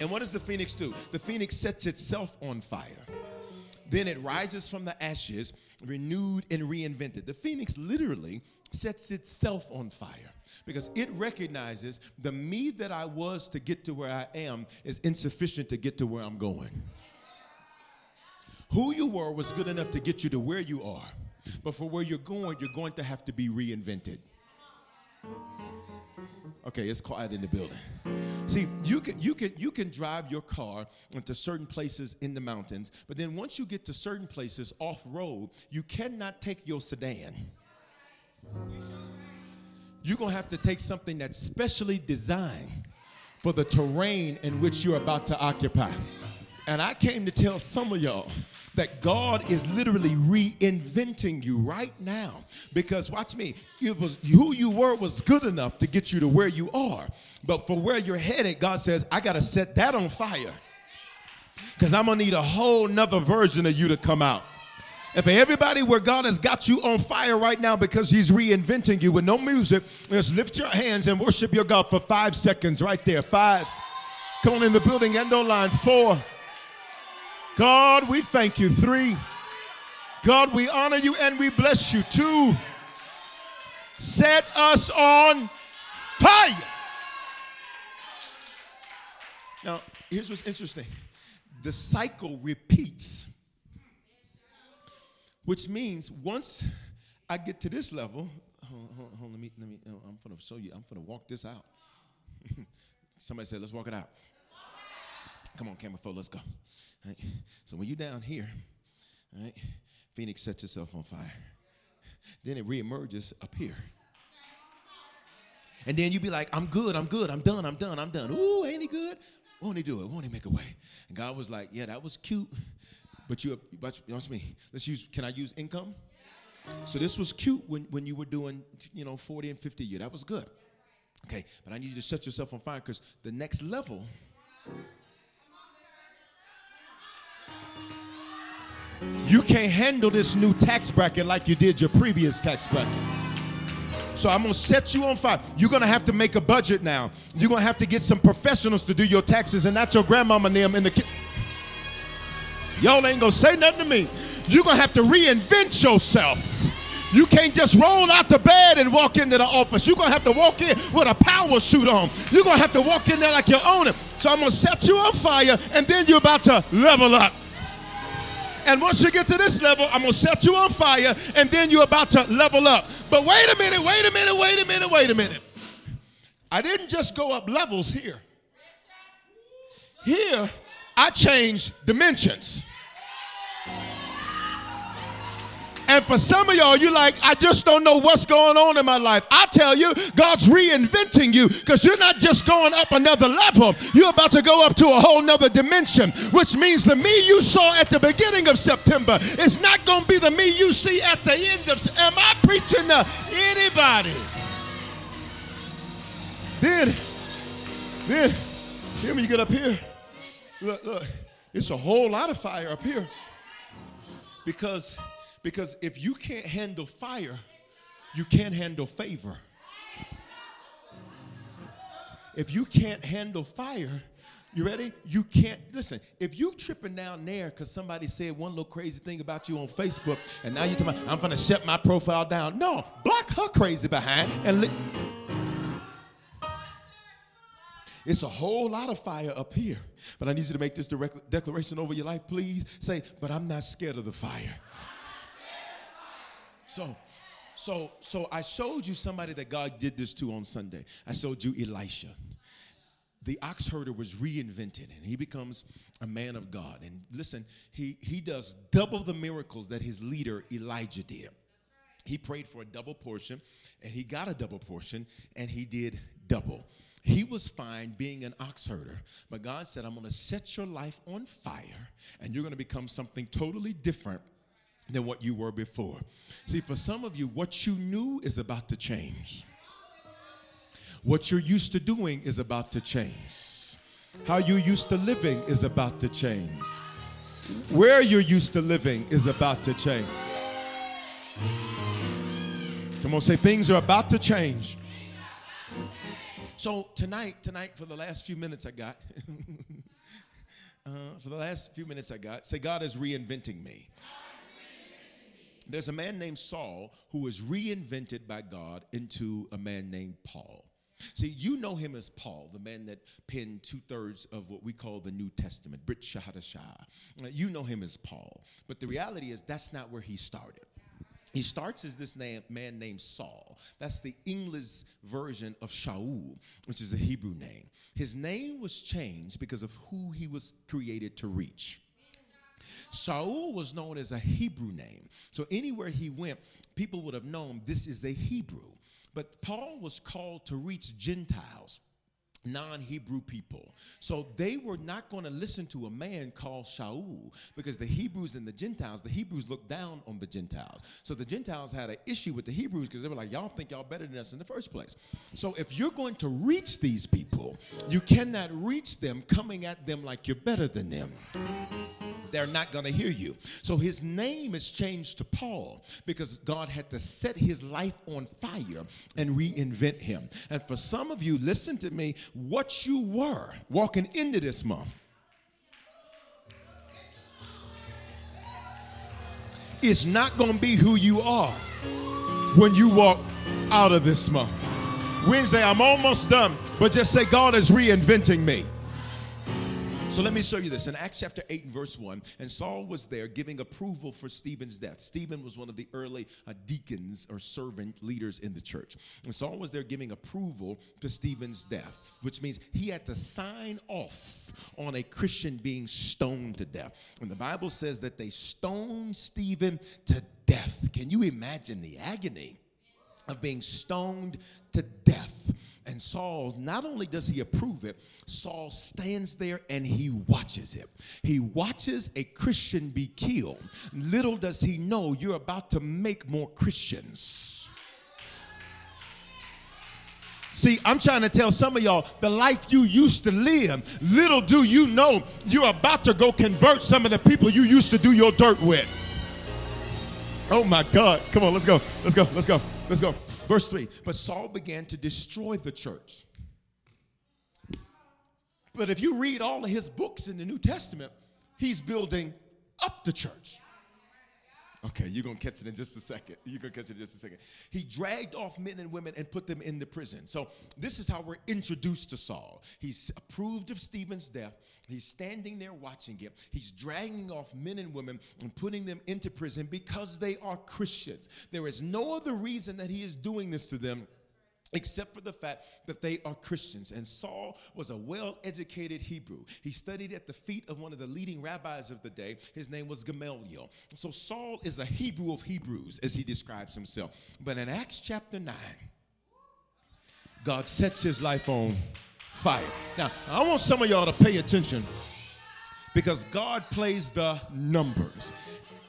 And what does the phoenix do? The phoenix sets itself on fire. Then it rises from the ashes, renewed and reinvented. The phoenix literally sets itself on fire because it recognizes the me that I was to get to where I am is insufficient to get to where I'm going. Who you were was good enough to get you to where you are, but for where you're going, you're going to have to be reinvented. Okay, it's quiet in the building. See, you can you can you can drive your car into certain places in the mountains, but then once you get to certain places off road, you cannot take your sedan. You're gonna have to take something that's specially designed for the terrain in which you're about to occupy. And I came to tell some of y'all that God is literally reinventing you right now. Because watch me, it was who you were was good enough to get you to where you are. But for where you're headed, God says, I gotta set that on fire. Because I'm gonna need a whole nother version of you to come out. And for everybody where God has got you on fire right now because He's reinventing you with no music, just lift your hands and worship your God for five seconds right there. Five. Come on in the building, end line. Four. God, we thank you. Three, God, we honor you and we bless you. Two, set us on fire. Now, here's what's interesting the cycle repeats, which means once I get to this level, hold, hold, hold, let me, let me, oh, I'm gonna show you, I'm gonna walk this out. Somebody said, let's walk it out. Come on, camera phone, let's go. Right? So when you're down here, right, Phoenix sets itself on fire. Then it reemerges up here. And then you be like, I'm good, I'm good, I'm done, I'm done, I'm done. Ooh, ain't he good? Won't he do it? Won't he make a way? And God was like, Yeah, that was cute. But you, but you know me. Let's use, can I use income? So this was cute when, when you were doing, you know, 40 and 50 a year. That was good. Okay, but I need you to set yourself on fire because the next level You can't handle this new tax bracket like you did your previous tax bracket. So I'm gonna set you on fire. You're gonna have to make a budget now. You're gonna have to get some professionals to do your taxes and not your grandmama and them in the ki- Y'all ain't gonna say nothing to me. You're gonna have to reinvent yourself. You can't just roll out the bed and walk into the office. You're gonna have to walk in with a power suit on. You're gonna have to walk in there like you own it. So I'm gonna set you on fire, and then you're about to level up. And once you get to this level, I'm to set you on fire, and then you're about to level up. But wait a minute, wait a minute, wait a minute, wait a minute. I didn't just go up levels here. Here, I changed dimensions. And for some of y'all, you're like, I just don't know what's going on in my life. I tell you, God's reinventing you because you're not just going up another level. You're about to go up to a whole nother dimension, which means the me you saw at the beginning of September is not going to be the me you see at the end of. Am I preaching to anybody? Then, then, hear me, you get up here, look, look, it's a whole lot of fire up here because because if you can't handle fire, you can't handle favor. If you can't handle fire, you ready? You can't listen. If you tripping down there because somebody said one little crazy thing about you on Facebook, and now you're talking about, I'm gonna shut my profile down. No, block her crazy behind and li- it's a whole lot of fire up here. But I need you to make this direct declaration over your life, please. Say, but I'm not scared of the fire. So, so, so I showed you somebody that God did this to on Sunday. I showed you Elisha. The ox herder was reinvented and he becomes a man of God. And listen, he, he does double the miracles that his leader Elijah did. He prayed for a double portion and he got a double portion and he did double. He was fine being an ox herder, but God said, I'm going to set your life on fire and you're going to become something totally different than what you were before. See, for some of you, what you knew is about to change. What you're used to doing is about to change. How you're used to living is about to change. Where you're used to living is about to change. Come on, say things are about to change. So tonight, tonight, for the last few minutes I got, uh, for the last few minutes I got, say God is reinventing me. There's a man named Saul who was reinvented by God into a man named Paul. See, you know him as Paul, the man that penned two thirds of what we call the New Testament, Brit Shahadashah. You know him as Paul. But the reality is, that's not where he started. He starts as this name, man named Saul. That's the English version of Shaul, which is a Hebrew name. His name was changed because of who he was created to reach. Shaul was known as a Hebrew name. So anywhere he went, people would have known this is a Hebrew. But Paul was called to reach Gentiles non Hebrew people. So they were not going to listen to a man called Shaul because the Hebrews and the Gentiles, the Hebrews looked down on the Gentiles. So the Gentiles had an issue with the Hebrews because they were like, y'all think y'all better than us in the first place. So if you're going to reach these people, you cannot reach them coming at them like you're better than them they're not going to hear you. So his name is changed to Paul because God had to set his life on fire and reinvent him. And for some of you, listen to me, what you were walking into this month is not going to be who you are when you walk out of this month. Wednesday, I'm almost done, but just say, God is reinventing me. So let me show you this. In Acts chapter 8 and verse 1, and Saul was there giving approval for Stephen's death. Stephen was one of the early uh, deacons or servant leaders in the church. And Saul was there giving approval to Stephen's death, which means he had to sign off on a Christian being stoned to death. And the Bible says that they stoned Stephen to death. Can you imagine the agony of being stoned to death? And Saul, not only does he approve it, Saul stands there and he watches it. He watches a Christian be killed. Little does he know you're about to make more Christians. See, I'm trying to tell some of y'all the life you used to live, little do you know you're about to go convert some of the people you used to do your dirt with. Oh my God. Come on, let's go. Let's go. Let's go. Let's go. Verse 3 But Saul began to destroy the church. But if you read all of his books in the New Testament, he's building up the church. Okay, you're gonna catch it in just a second. You're gonna catch it in just a second. He dragged off men and women and put them in the prison. So, this is how we're introduced to Saul. He's approved of Stephen's death. He's standing there watching it. He's dragging off men and women and putting them into prison because they are Christians. There is no other reason that he is doing this to them except for the fact that they are Christians. And Saul was a well educated Hebrew. He studied at the feet of one of the leading rabbis of the day. His name was Gamaliel. So Saul is a Hebrew of Hebrews, as he describes himself. But in Acts chapter 9, God sets his life on fire. Now, I want some of y'all to pay attention because God plays the numbers.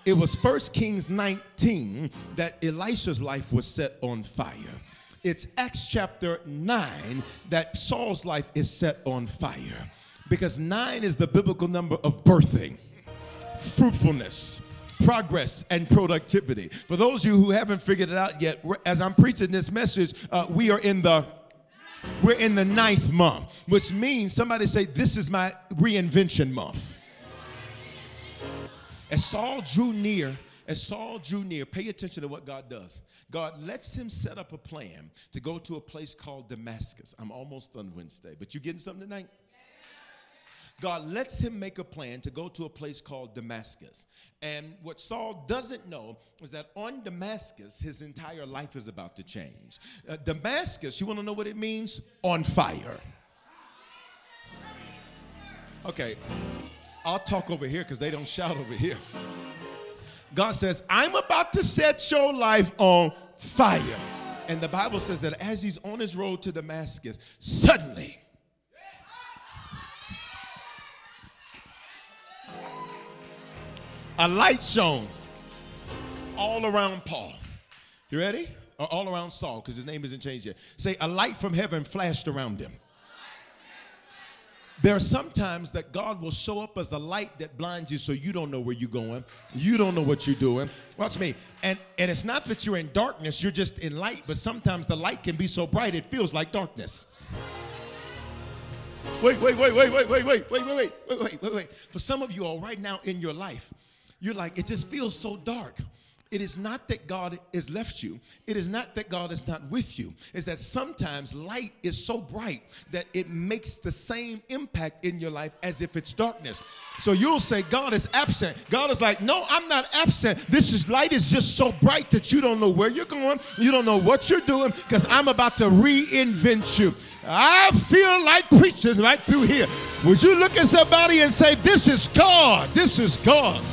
It was 1 Kings 19 that Elisha's life was set on fire it's Acts chapter 9 that Saul's life is set on fire because nine is the biblical number of birthing, fruitfulness, progress, and productivity. For those of you who haven't figured it out yet, as I'm preaching this message, uh, we are in the we're in the ninth month, which means somebody say, This is my reinvention month. As Saul drew near, as Saul drew near, pay attention to what God does. God lets him set up a plan to go to a place called Damascus. I'm almost done Wednesday, but you getting something tonight? God lets him make a plan to go to a place called Damascus. And what Saul doesn't know is that on Damascus, his entire life is about to change. Uh, Damascus, you want to know what it means? On fire. Okay, I'll talk over here because they don't shout over here. God says, I'm about to set your life on fire. And the Bible says that as he's on his road to Damascus, suddenly, a light shone all around Paul. You ready? Or all around Saul, because his name isn't changed yet. Say, a light from heaven flashed around him. There are sometimes that God will show up as a light that blinds you so you don't know where you're going. You don't know what you're doing. Watch me. And and it's not that you're in darkness, you're just in light, but sometimes the light can be so bright it feels like darkness. Wait, wait, wait, wait, wait, wait, wait, wait, wait, wait, wait, wait, wait, wait. For some of you all right now in your life, you're like, it just feels so dark. It is not that God has left you. It is not that God is not with you. It's that sometimes light is so bright that it makes the same impact in your life as if it's darkness. So you'll say, God is absent. God is like, no, I'm not absent. This is light is just so bright that you don't know where you're going. You don't know what you're doing because I'm about to reinvent you. I feel like preaching right through here. Would you look at somebody and say, This is God? This is God.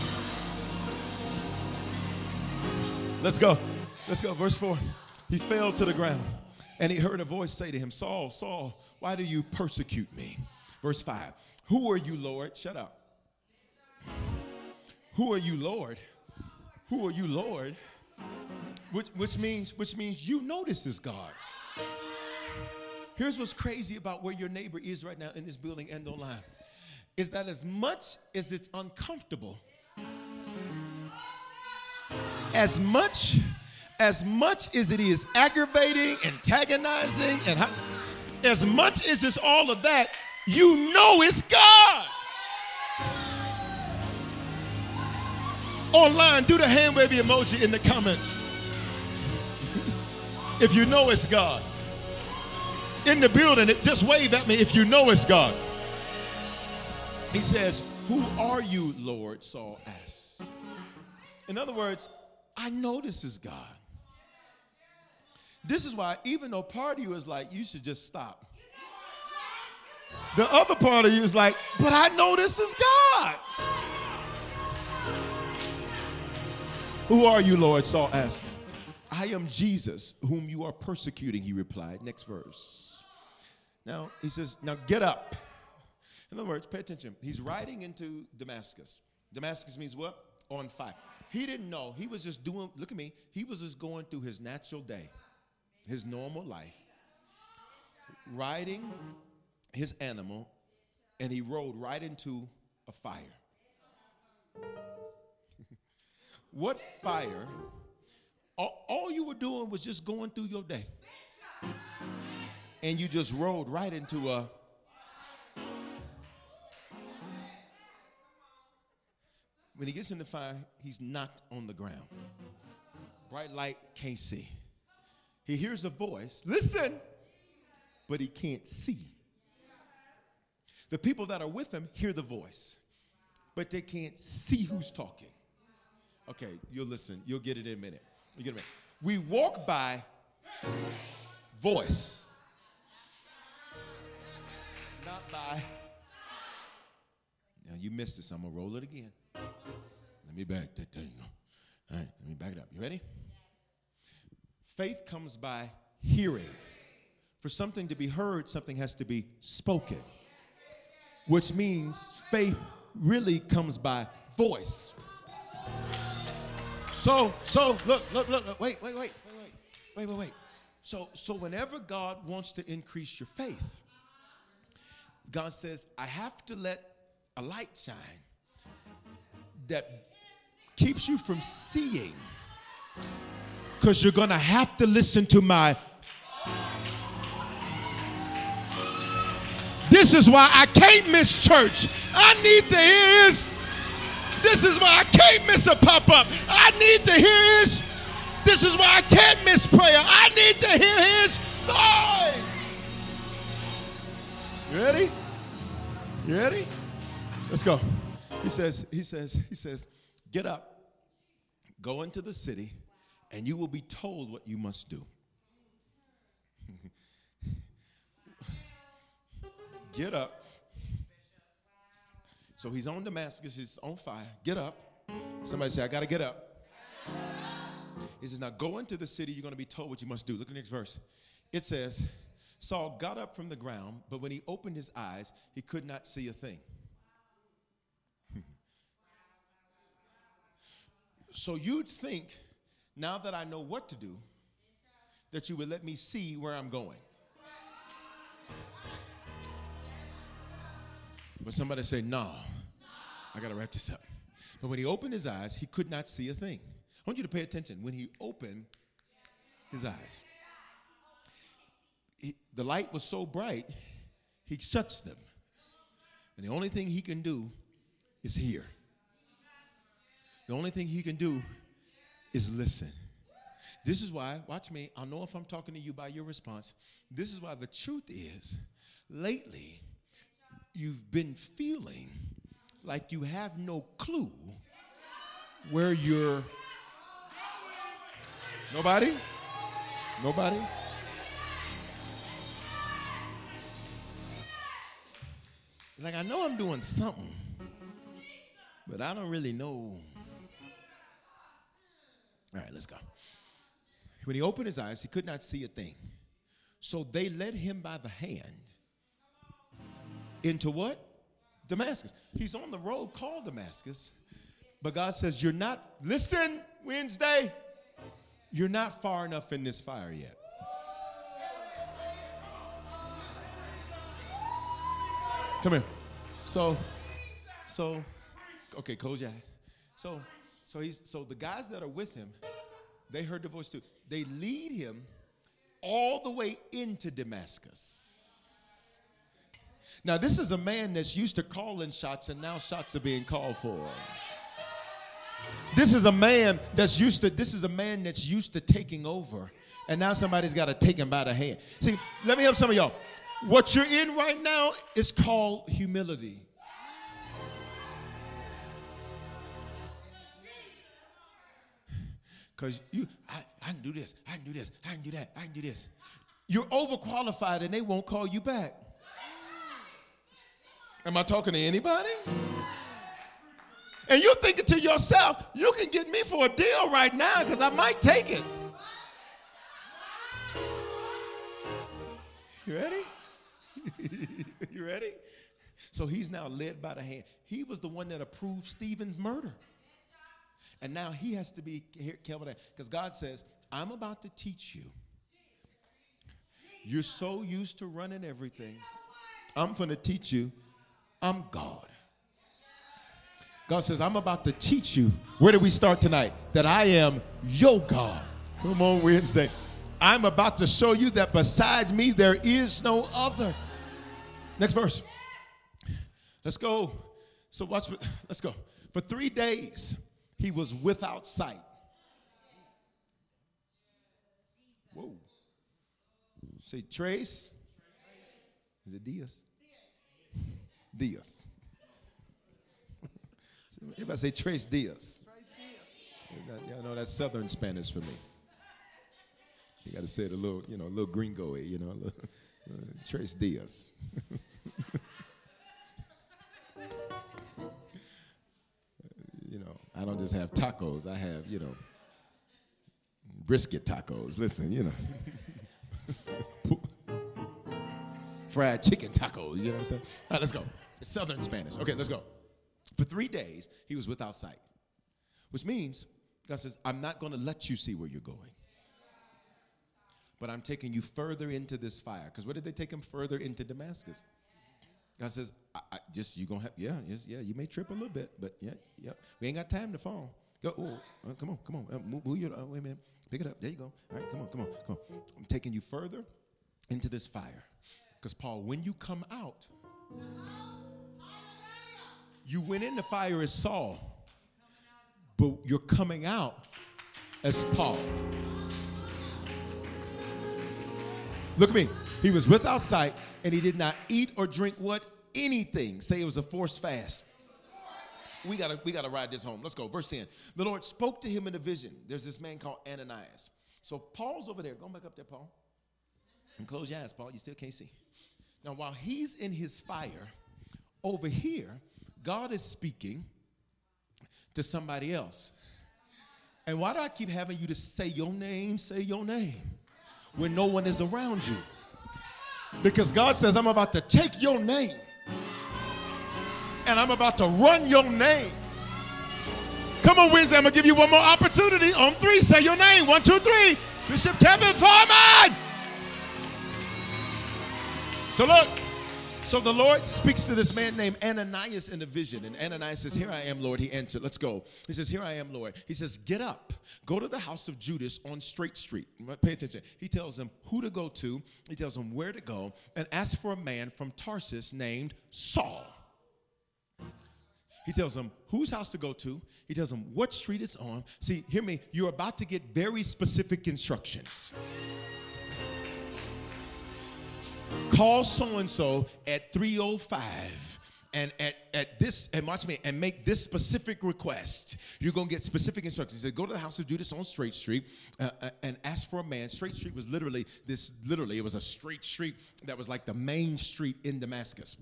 Let's go. Let's go. Verse 4. He fell to the ground and he heard a voice say to him, Saul, Saul, why do you persecute me? Verse 5. Who are you, Lord? Shut up. Who are you, Lord? Who are you, Lord? Which, which means which means you know this is God. Here's what's crazy about where your neighbor is right now in this building and online is that as much as it's uncomfortable, as much as much as it is aggravating, antagonizing, and as much as it's all of that, you know it's God. Online, do the hand wavy emoji in the comments. if you know it's God. In the building, it just wave at me if you know it's God. He says, Who are you, Lord? Saul asks. In other words, I know this is God. This is why, even though part of you is like, you should just stop. The other part of you is like, but I know this is God. Who are you, Lord? Saul asked. I am Jesus, whom you are persecuting, he replied. Next verse. Now, he says, Now get up. In other words, pay attention. He's riding into Damascus. Damascus means what? On fire. He didn't know. He was just doing, look at me, he was just going through his natural day, his normal life, riding his animal, and he rode right into a fire. what fire? All, you were doing was just going through your day. And you just rode right into a When he gets in the fire, he's knocked on the ground. Bright light, can't see. He hears a voice, listen, but he can't see. The people that are with him hear the voice, but they can't see who's talking. Okay, you'll listen. You'll get it in a minute. You get a minute. We walk by voice, not by. Now you missed this. I'm gonna roll it again. Let me back that thing. All right, let me back it up. You ready? Faith comes by hearing. For something to be heard, something has to be spoken. Which means faith really comes by voice. So, so look, look, look, look wait, wait, wait, wait, wait, wait, wait, wait. So, so whenever God wants to increase your faith, God says, I have to let a light shine that keeps you from seeing because you're going to have to listen to my This is why I can't miss church. I need to hear his. This is why I can't miss a pop up. I need to hear his. This is why I can't miss prayer. I need to hear his voice. You ready? You ready? Let's go. He says, he says, he says, get up, go into the city, and you will be told what you must do. get up. So he's on Damascus, he's on fire. Get up. Somebody say, I got to get up. He says, Now go into the city, you're going to be told what you must do. Look at the next verse. It says, Saul got up from the ground, but when he opened his eyes, he could not see a thing. So you'd think now that I know what to do, that you would let me see where I'm going. But somebody say, no, I got to wrap this up. But when he opened his eyes, he could not see a thing. I want you to pay attention. When he opened his eyes, he, the light was so bright, he shuts them. And the only thing he can do is hear. The only thing he can do is listen. This is why, watch me, I'll know if I'm talking to you by your response. This is why the truth is, lately, you've been feeling like you have no clue where you're. Nobody? Nobody? Like, I know I'm doing something, but I don't really know. All right, let's go. When he opened his eyes, he could not see a thing. So they led him by the hand into what? Damascus. He's on the road called Damascus. But God says, You're not, listen, Wednesday, you're not far enough in this fire yet. Come here. So, so, okay, close your eyes. So, so he's so the guys that are with him, they heard the voice too. They lead him all the way into Damascus. Now, this is a man that's used to calling shots, and now shots are being called for. This is a man that's used to, this is a man that's used to taking over, and now somebody's got to take him by the hand. See, let me help some of y'all. What you're in right now is called humility. Because you, I, I can do this, I can do this, I can do that, I can do this. You're overqualified and they won't call you back. Am I talking to anybody? And you're thinking to yourself, you can get me for a deal right now because I might take it. You ready? you ready? So he's now led by the hand. He was the one that approved Stephen's murder. And now he has to be careful that because God says, I'm about to teach you. You're so used to running everything. I'm going to teach you I'm God. God says, I'm about to teach you. Where do we start tonight? That I am your God. Come on, Wednesday. I'm about to show you that besides me, there is no other. Next verse. Let's go. So watch. Let's go. For three days, he was without sight. Whoa. Say trace. Is it Diaz? Diaz. Everybody say Trace Diaz. Y'all know that's Southern Spanish for me. You got to say it a little, you know, a little gringo you know, little, uh, Trace Diaz. you know, I don't just have tacos. I have, you know, brisket tacos. Listen, you know. fried chicken tacos. You know what I'm saying? All right, let's go. It's Southern Spanish. Okay, let's go. For three days, he was without sight, which means God says, I'm not going to let you see where you're going. But I'm taking you further into this fire. Because what did they take him further into Damascus? God says, I, I just you gonna have yeah yes, yeah you may trip a little bit but yeah yeah we ain't got time to fall. Go oh, uh, come on come on uh, move, move your uh, wait a minute pick it up there you go all right come on come on come on I'm taking you further into this fire because, Paul, when you come out, you went in the fire as Saul, but you're coming out as Paul. Look at me. He was without sight and he did not eat or drink what? Anything. Say it was a forced fast. We gotta we gotta ride this home. Let's go. Verse 10. The Lord spoke to him in a vision. There's this man called Ananias. So Paul's over there. Go back up there, Paul. And close your eyes, Paul. You still can't see. Now, while he's in his fire, over here, God is speaking to somebody else. And why do I keep having you to say your name, say your name, when no one is around you? Because God says, I'm about to take your name and I'm about to run your name Come on, Wednesday. I'm going to give you one more opportunity. On three, say your name. One, two, three. Bishop Kevin Foreman. So look. So the Lord speaks to this man named Ananias in a vision. And Ananias says, Here I am, Lord. He entered. Let's go. He says, Here I am, Lord. He says, Get up. Go to the house of Judas on Straight Street. Pay attention. He tells him who to go to, he tells him where to go, and ask for a man from Tarsus named Saul. He tells them whose house to go to. He tells them what street it's on. See, hear me. You're about to get very specific instructions. Call so and so at 305 and at, at this and watch me and make this specific request you're going to get specific instructions he said go to the house of judas on straight street uh, uh, and ask for a man straight street was literally this literally it was a straight street that was like the main street in damascus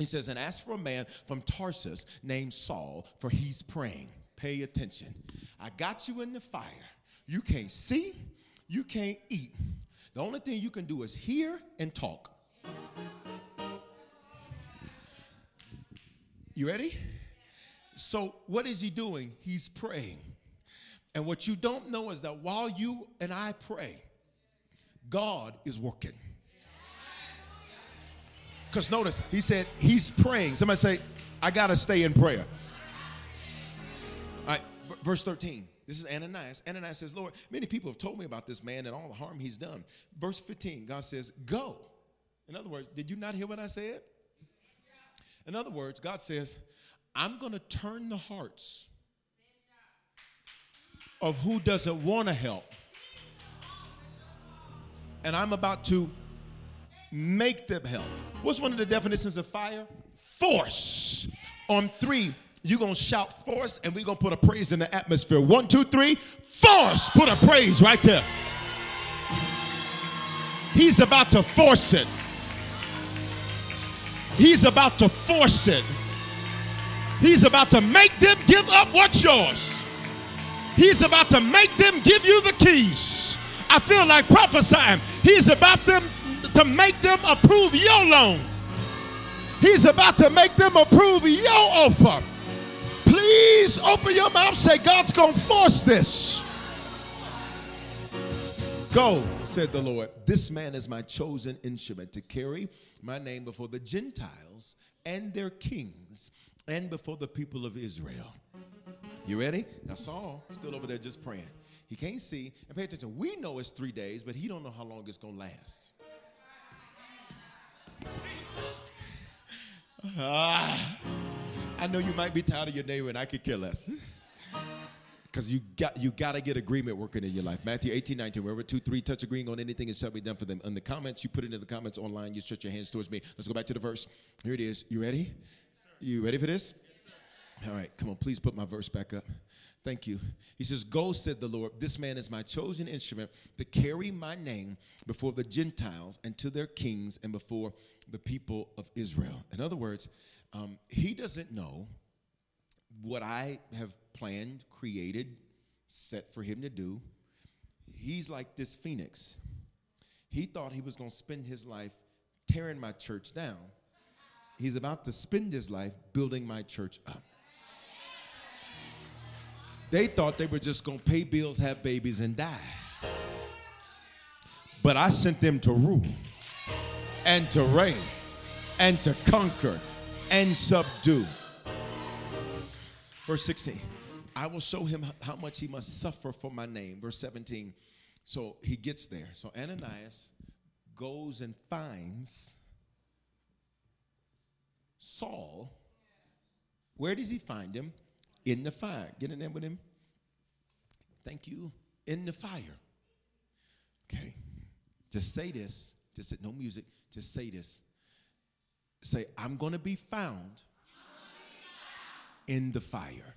he says and ask for a man from tarsus named saul for he's praying pay attention i got you in the fire you can't see you can't eat the only thing you can do is hear and talk You ready? So, what is he doing? He's praying. And what you don't know is that while you and I pray, God is working. Because notice, he said he's praying. Somebody say, I got to stay in prayer. All right, verse 13. This is Ananias. Ananias says, Lord, many people have told me about this man and all the harm he's done. Verse 15, God says, Go. In other words, did you not hear what I said? In other words, God says, I'm going to turn the hearts of who doesn't want to help. And I'm about to make them help. What's one of the definitions of fire? Force. On three, you're going to shout force and we're going to put a praise in the atmosphere. One, two, three, force. Put a praise right there. He's about to force it. He's about to force it. He's about to make them give up what's yours. He's about to make them give you the keys. I feel like prophesying. He's about them to make them approve your loan. He's about to make them approve your offer. Please open your mouth. Say, God's going to force this. Go, said the Lord. This man is my chosen instrument to carry my name before the Gentiles and their kings and before the people of Israel. You ready? Now Saul still over there just praying. He can't see. And pay attention. We know it's three days, but he don't know how long it's gonna last. Ah, I know you might be tired of your neighbor, and I could care less. Because you got you got to get agreement working in your life. Matthew 18, 19, wherever two, three touch agreeing on anything, it shall be done for them. In the comments, you put it in the comments online, you stretch your hands towards me. Let's go back to the verse. Here it is. You ready? You ready for this? All right, come on, please put my verse back up. Thank you. He says, Go, said the Lord, this man is my chosen instrument to carry my name before the Gentiles and to their kings and before the people of Israel. In other words, um, he doesn't know what I have planned, created, set for him to do. He's like this phoenix. He thought he was going to spend his life tearing my church down. He's about to spend his life building my church up. They thought they were just to pay bills, have babies, and die. But I sent them to rule and to reign and to conquer and subdue. Verse 16, I will show him how much he must suffer for my name. Verse 17, so he gets there. So Ananias goes and finds Saul. Where does he find him? In the fire. Get in there with him. Thank you. In the fire. Okay. Just say this. Just say, no music. Just say this. Say, I'm going to be found in the fire.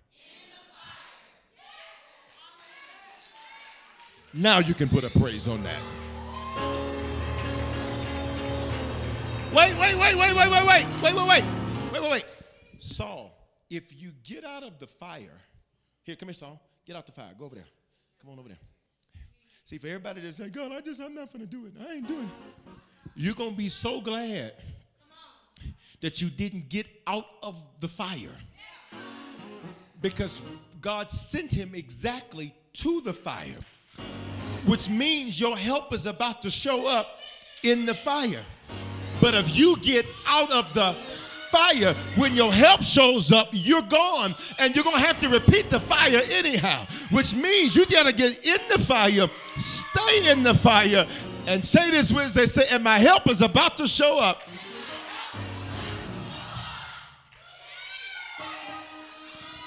Now you can put a praise on that. Wait, wait, wait, wait, wait, wait, wait, wait, wait, wait, wait, wait, wait. Saul, if you get out of the fire, here, come here, Saul. Get out the fire. Go over there. Come on over there. See, for everybody that say, God, I just, I'm not going to do it. I ain't doing it. You're going to be so glad that you didn't get out of the fire. Because God sent him exactly to the fire, which means your help is about to show up in the fire. But if you get out of the fire, when your help shows up, you're gone. And you're going to have to repeat the fire anyhow, which means you got to get in the fire, stay in the fire, and say this Wednesday, say, and my help is about to show up.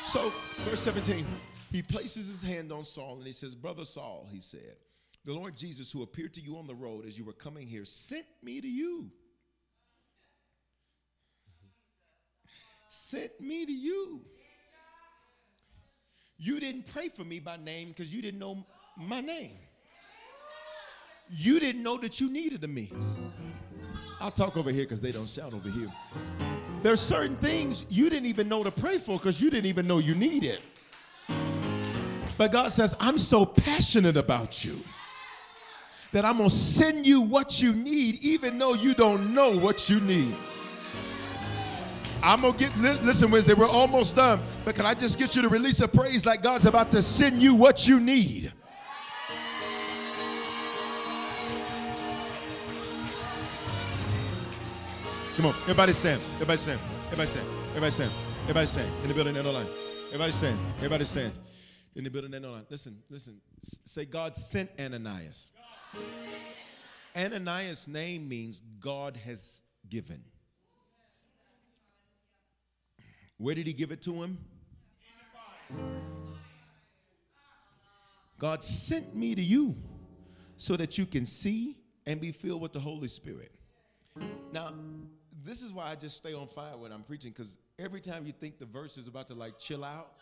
So, verse 17, he places his hand on Saul and he says, Brother Saul, he said, the Lord Jesus, who appeared to you on the road as you were coming here, sent me to you. Sent me to you. You didn't pray for me by name because you didn't know my name. You didn't know that you needed me. I'll talk over here because they don't shout over here. There's certain things you didn't even know to pray for because you didn't even know you needed. But God says, I'm so passionate about you that I'm going to send you what you need, even though you don't know what you need. I'm going to get, listen, Wednesday, we're almost done, but can I just get you to release a praise like God's about to send you what you need? Come on, everybody stand. Everybody stand. Everybody stand. Everybody stand. Everybody stand. In the building, and no line. Everybody stand. Everybody stand. In the building, and no line. Listen, listen. Say, God sent Ananias. Ananias' name means God has given. Where did he give it to him? God sent me to you so that you can see and be filled with the Holy Spirit. Now, this is why I just stay on fire when I'm preaching, because every time you think the verse is about to like chill out,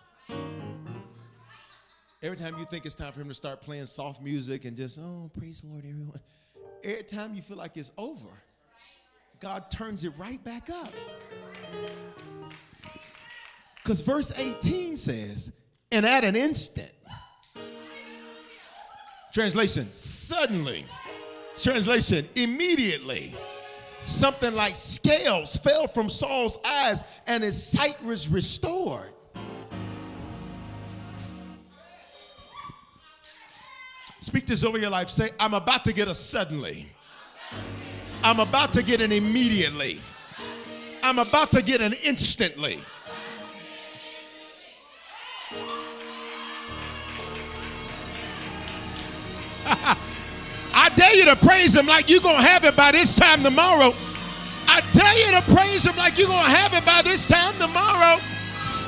every time you think it's time for him to start playing soft music and just, oh, praise the Lord, everyone. Every time you feel like it's over, God turns it right back up. Because verse 18 says, and at an instant, translation, suddenly, translation, immediately something like scales fell from Saul's eyes and his sight was restored. Speak this over your life. Say, I'm about to get a suddenly. I'm about to get an immediately. I'm about to get an instantly. I dare you to praise him like you're going to have it by this time tomorrow. I dare you to praise him like you're going to have it by this time tomorrow.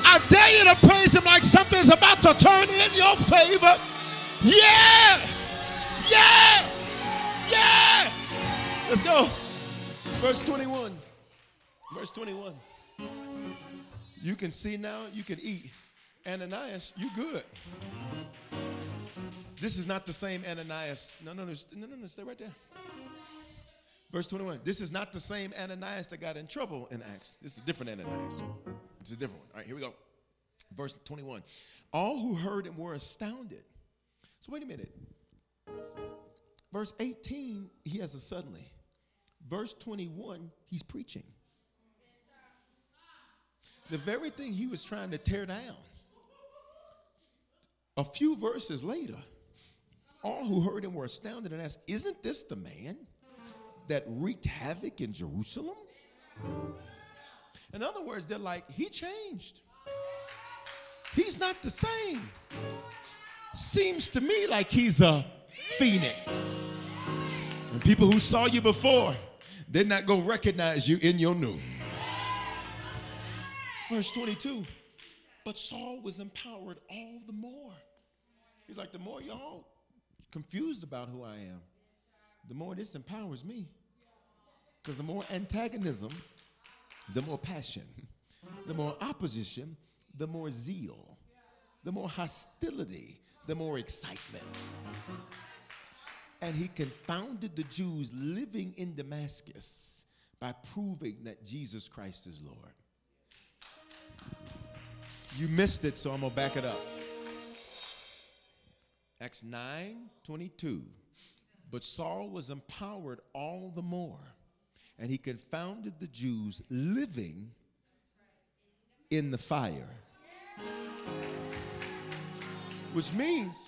I dare you to praise him like something's about to turn in your favor. Yeah! Yeah! Yeah! Let's go. Verse 21. Verse 21. You can see now, you can eat. Ananias, you good. This is not the same Ananias. No, no, no, no, no, no, stay right there. Verse 21. This is not the same Ananias that got in trouble in Acts. This is a different Ananias. It's a different one. All right, here we go. Verse 21. All who heard him were astounded. So wait a minute. Verse 18, he has a suddenly. Verse 21, he's preaching. The very thing he was trying to tear down. A few verses later, all who heard him were astounded and asked, Isn't this the man that wreaked havoc in Jerusalem? In other words, they're like, He changed. He's not the same. Seems to me like he's a phoenix. And people who saw you before, they're not going to recognize you in your new. Verse 22 But Saul was empowered all the more. He's like, the more y'all confused about who I am, the more this empowers me. Because the more antagonism, the more passion, the more opposition, the more zeal, the more hostility, the more excitement. And he confounded the Jews living in Damascus by proving that Jesus Christ is Lord. You missed it, so I'm going to back it up. Acts 9 22. But Saul was empowered all the more, and he confounded the Jews living in the fire. Which means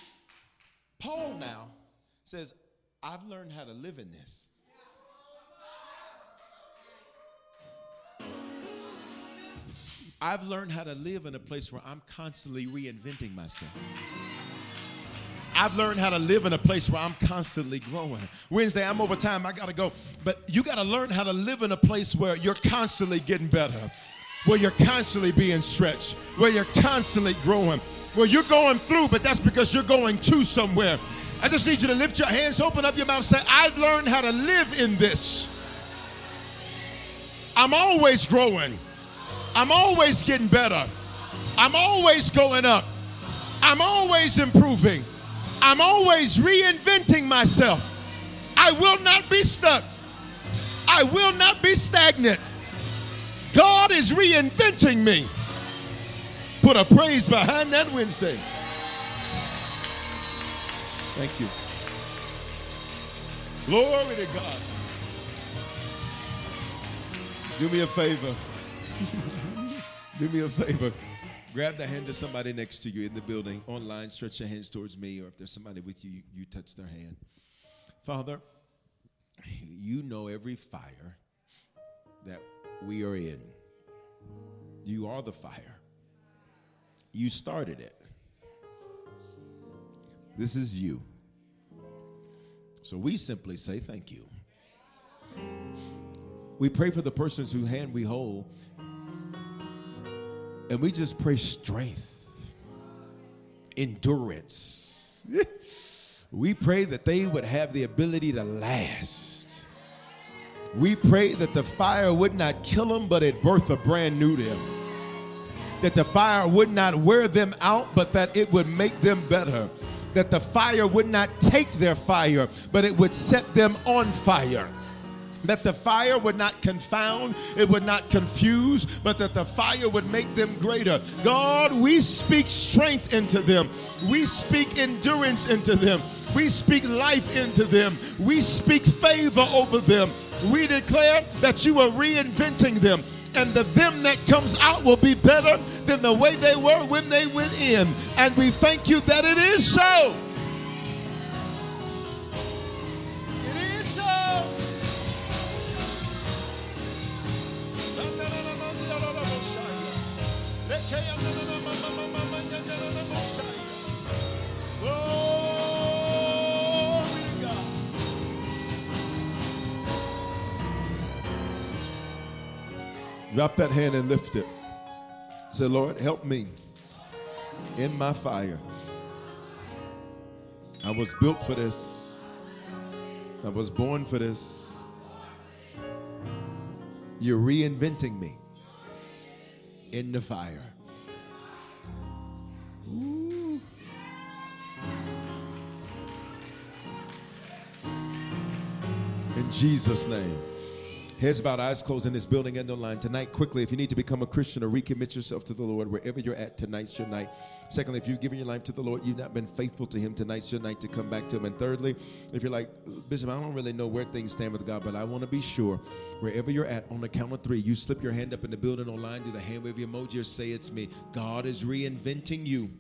Paul now says, I've learned how to live in this. I've learned how to live in a place where I'm constantly reinventing myself. I've learned how to live in a place where I'm constantly growing. Wednesday, I'm over time, I gotta go. But you gotta learn how to live in a place where you're constantly getting better, where you're constantly being stretched, where you're constantly growing, where you're going through, but that's because you're going to somewhere. I just need you to lift your hands, open up your mouth, say, I've learned how to live in this. I'm always growing. I'm always getting better. I'm always going up. I'm always improving. I'm always reinventing myself. I will not be stuck. I will not be stagnant. God is reinventing me. Put a praise behind that Wednesday. Thank you. Glory to God. Do me a favor. Do me a favor. Grab the hand of somebody next to you in the building, online, stretch your hands towards me, or if there's somebody with you, you, you touch their hand. Father, you know every fire that we are in. You are the fire. You started it. This is you. So we simply say thank you. We pray for the persons whose hand we hold and we just pray strength, endurance. we pray that they would have the ability to last. We pray that the fire would not kill them, but it birth a brand new them. That the fire would not wear them out, but that it would make them better. That the fire would not take their fire, but it would set them on fire that the fire would not confound, it would not confuse, but that the fire would make them greater. God, we speak strength into them, we speak endurance into them, we speak life into them, we speak favor over them. We declare that you are reinventing them. And the them that comes out will be better than the way they were when they went in. And we thank you that it is so. Drop that hand and lift it. Say, Lord, help me in my fire. I was built for this. I was born for this. You're reinventing me in the fire. Ooh. In Jesus' name. Heads bowed, eyes closed in this building and online. Tonight, quickly, if you need to become a Christian or recommit yourself to the Lord, wherever you're at, tonight's your night. Secondly, if you've given your life to the Lord, you've not been faithful to Him, tonight's your night to come back to Him. And thirdly, if you're like, Bishop, I don't really know where things stand with God, but I want to be sure, wherever you're at, on the count of three, you slip your hand up in the building online, do the hand wave emoji, or say it's me. God is reinventing you,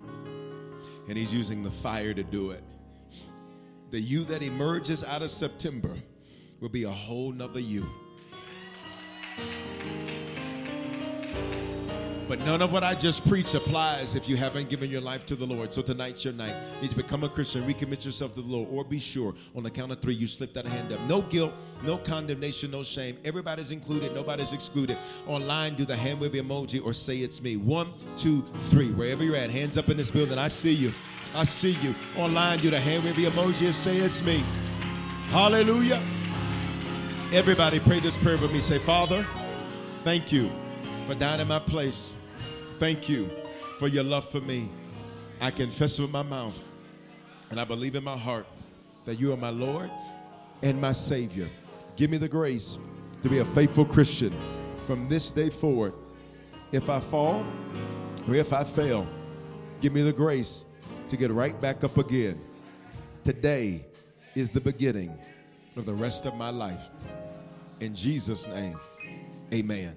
and He's using the fire to do it. The you that emerges out of September will be a whole nother you. But none of what I just preached applies if you haven't given your life to the Lord. So tonight's your night. You need to become a Christian, recommit yourself to the Lord, or be sure on the count of three, you slip that hand up. No guilt, no condemnation, no shame. Everybody's included, nobody's excluded. Online, do the hand wave emoji or say it's me. One, two, three. Wherever you're at, hands up in this building. I see you. I see you. Online, do the hand wave emoji or say it's me. Hallelujah. Everybody pray this prayer with me. Say, Father, thank you for dying in my place. Thank you for your love for me. I confess with my mouth and I believe in my heart that you are my Lord and my Savior. Give me the grace to be a faithful Christian from this day forward. If I fall or if I fail, give me the grace to get right back up again. Today is the beginning of the rest of my life. In Jesus' name, amen.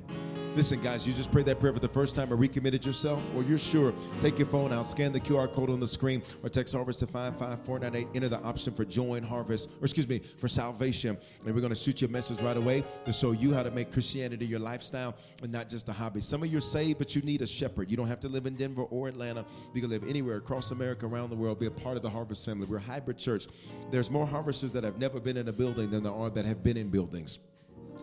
Listen, guys, you just prayed that prayer for the first time or recommitted yourself, or you're sure, take your phone out, scan the QR code on the screen, or text Harvest to 55498. Enter the option for join Harvest, or excuse me, for salvation. And we're going to shoot you a message right away to show you how to make Christianity your lifestyle and not just a hobby. Some of you are saved, but you need a shepherd. You don't have to live in Denver or Atlanta. You can live anywhere across America, around the world, be a part of the Harvest family. We're a hybrid church. There's more harvesters that have never been in a building than there are that have been in buildings.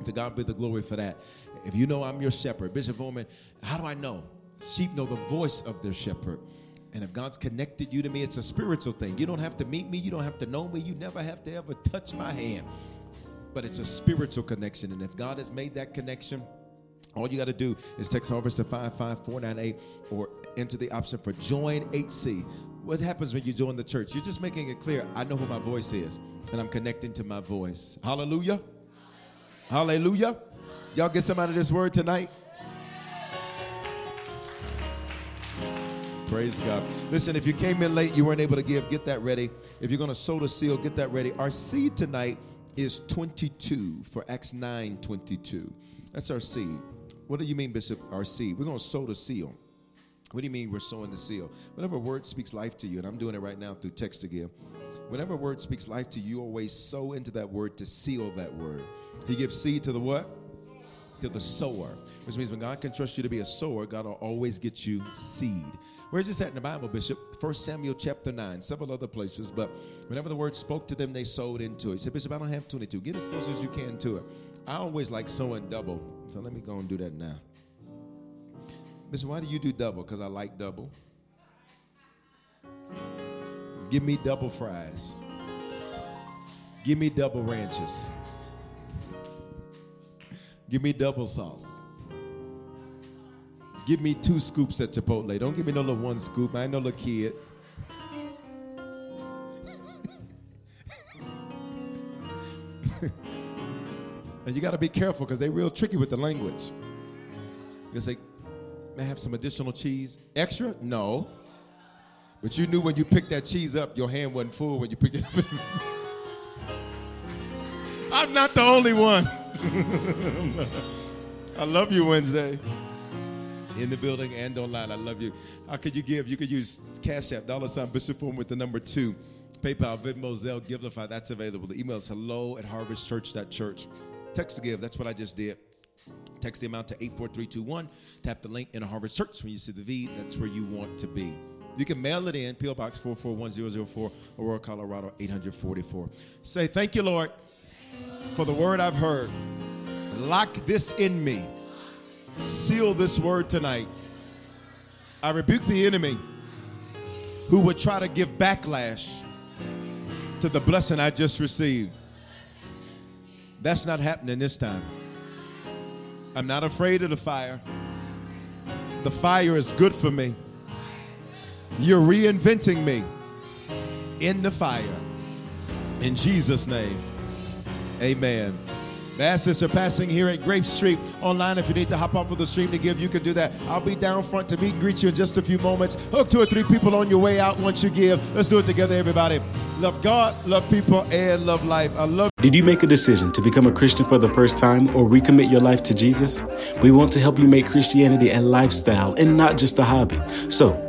To God be the glory for that. If you know I'm your shepherd, Bishop Foreman, how do I know? Sheep know the voice of their shepherd. And if God's connected you to me, it's a spiritual thing. You don't have to meet me, you don't have to know me, you never have to ever touch my hand. But it's a spiritual connection. And if God has made that connection, all you got to do is text Harvest to 55498 or enter the option for Join HC. What happens when you join the church? You're just making it clear I know who my voice is, and I'm connecting to my voice. Hallelujah. Hallelujah. Y'all get some out of this word tonight? Praise God. Listen, if you came in late, you weren't able to give, get that ready. If you're going to sow the seal, get that ready. Our seed tonight is 22 for Acts 9 22. That's our seed. What do you mean, Bishop? Our seed. We're going to sow the seal. What do you mean we're sowing the seal? Whenever a word speaks life to you, and I'm doing it right now through text to give, whenever a word speaks life to you, always sow into that word to seal that word. He gives seed to the what? To the sower. Which means when God can trust you to be a sower, God will always get you seed. Where's this at in the Bible, Bishop? 1 Samuel chapter 9, several other places, but whenever the word spoke to them, they sowed into it. He said, Bishop, I don't have 22. Get as close as you can to it. I always like sowing double. So let me go and do that now. Bishop, why do you do double? Because I like double. Give me double fries. Give me double ranches. Give me double sauce. Give me two scoops at Chipotle. Don't give me no little one scoop. I ain't no little kid. and you got to be careful because they're real tricky with the language. You say, may I have some additional cheese? Extra? No. But you knew when you picked that cheese up, your hand wasn't full when you picked it up. I'm not the only one. I love you, Wednesday. In the building and online, I love you. How could you give? You could use Cash App, dollar sign Bishop Form with the number two. PayPal, Venmo, Zelle, Givelify, that's available. The email is hello at harvestchurch.church. Text to give, that's what I just did. Text the amount to 84321. Tap the link in Harvest Church. When you see the V, that's where you want to be. You can mail it in, P.O. Box 441004, Aurora, Colorado 844. Say, Thank you, Lord, for the word I've heard. Lock this in me. Seal this word tonight. I rebuke the enemy who would try to give backlash to the blessing I just received. That's not happening this time. I'm not afraid of the fire. The fire is good for me. You're reinventing me in the fire. In Jesus' name, amen. Mass is passing here at Grape Street. Online, if you need to hop off of the stream to give, you can do that. I'll be down front to meet and greet you in just a few moments. Hook two or three people on your way out once you give. Let's do it together, everybody. Love God, love people, and love life. I love. Did you make a decision to become a Christian for the first time or recommit your life to Jesus? We want to help you make Christianity a lifestyle and not just a hobby. So,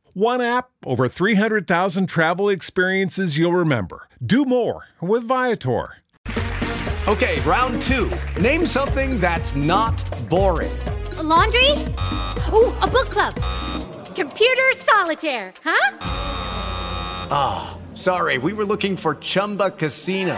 One app, over 300,000 travel experiences you'll remember. Do more with Viator. Okay, round two. Name something that's not boring. A laundry? Ooh, a book club. Computer solitaire, huh? Ah, sorry, we were looking for Chumba Casino.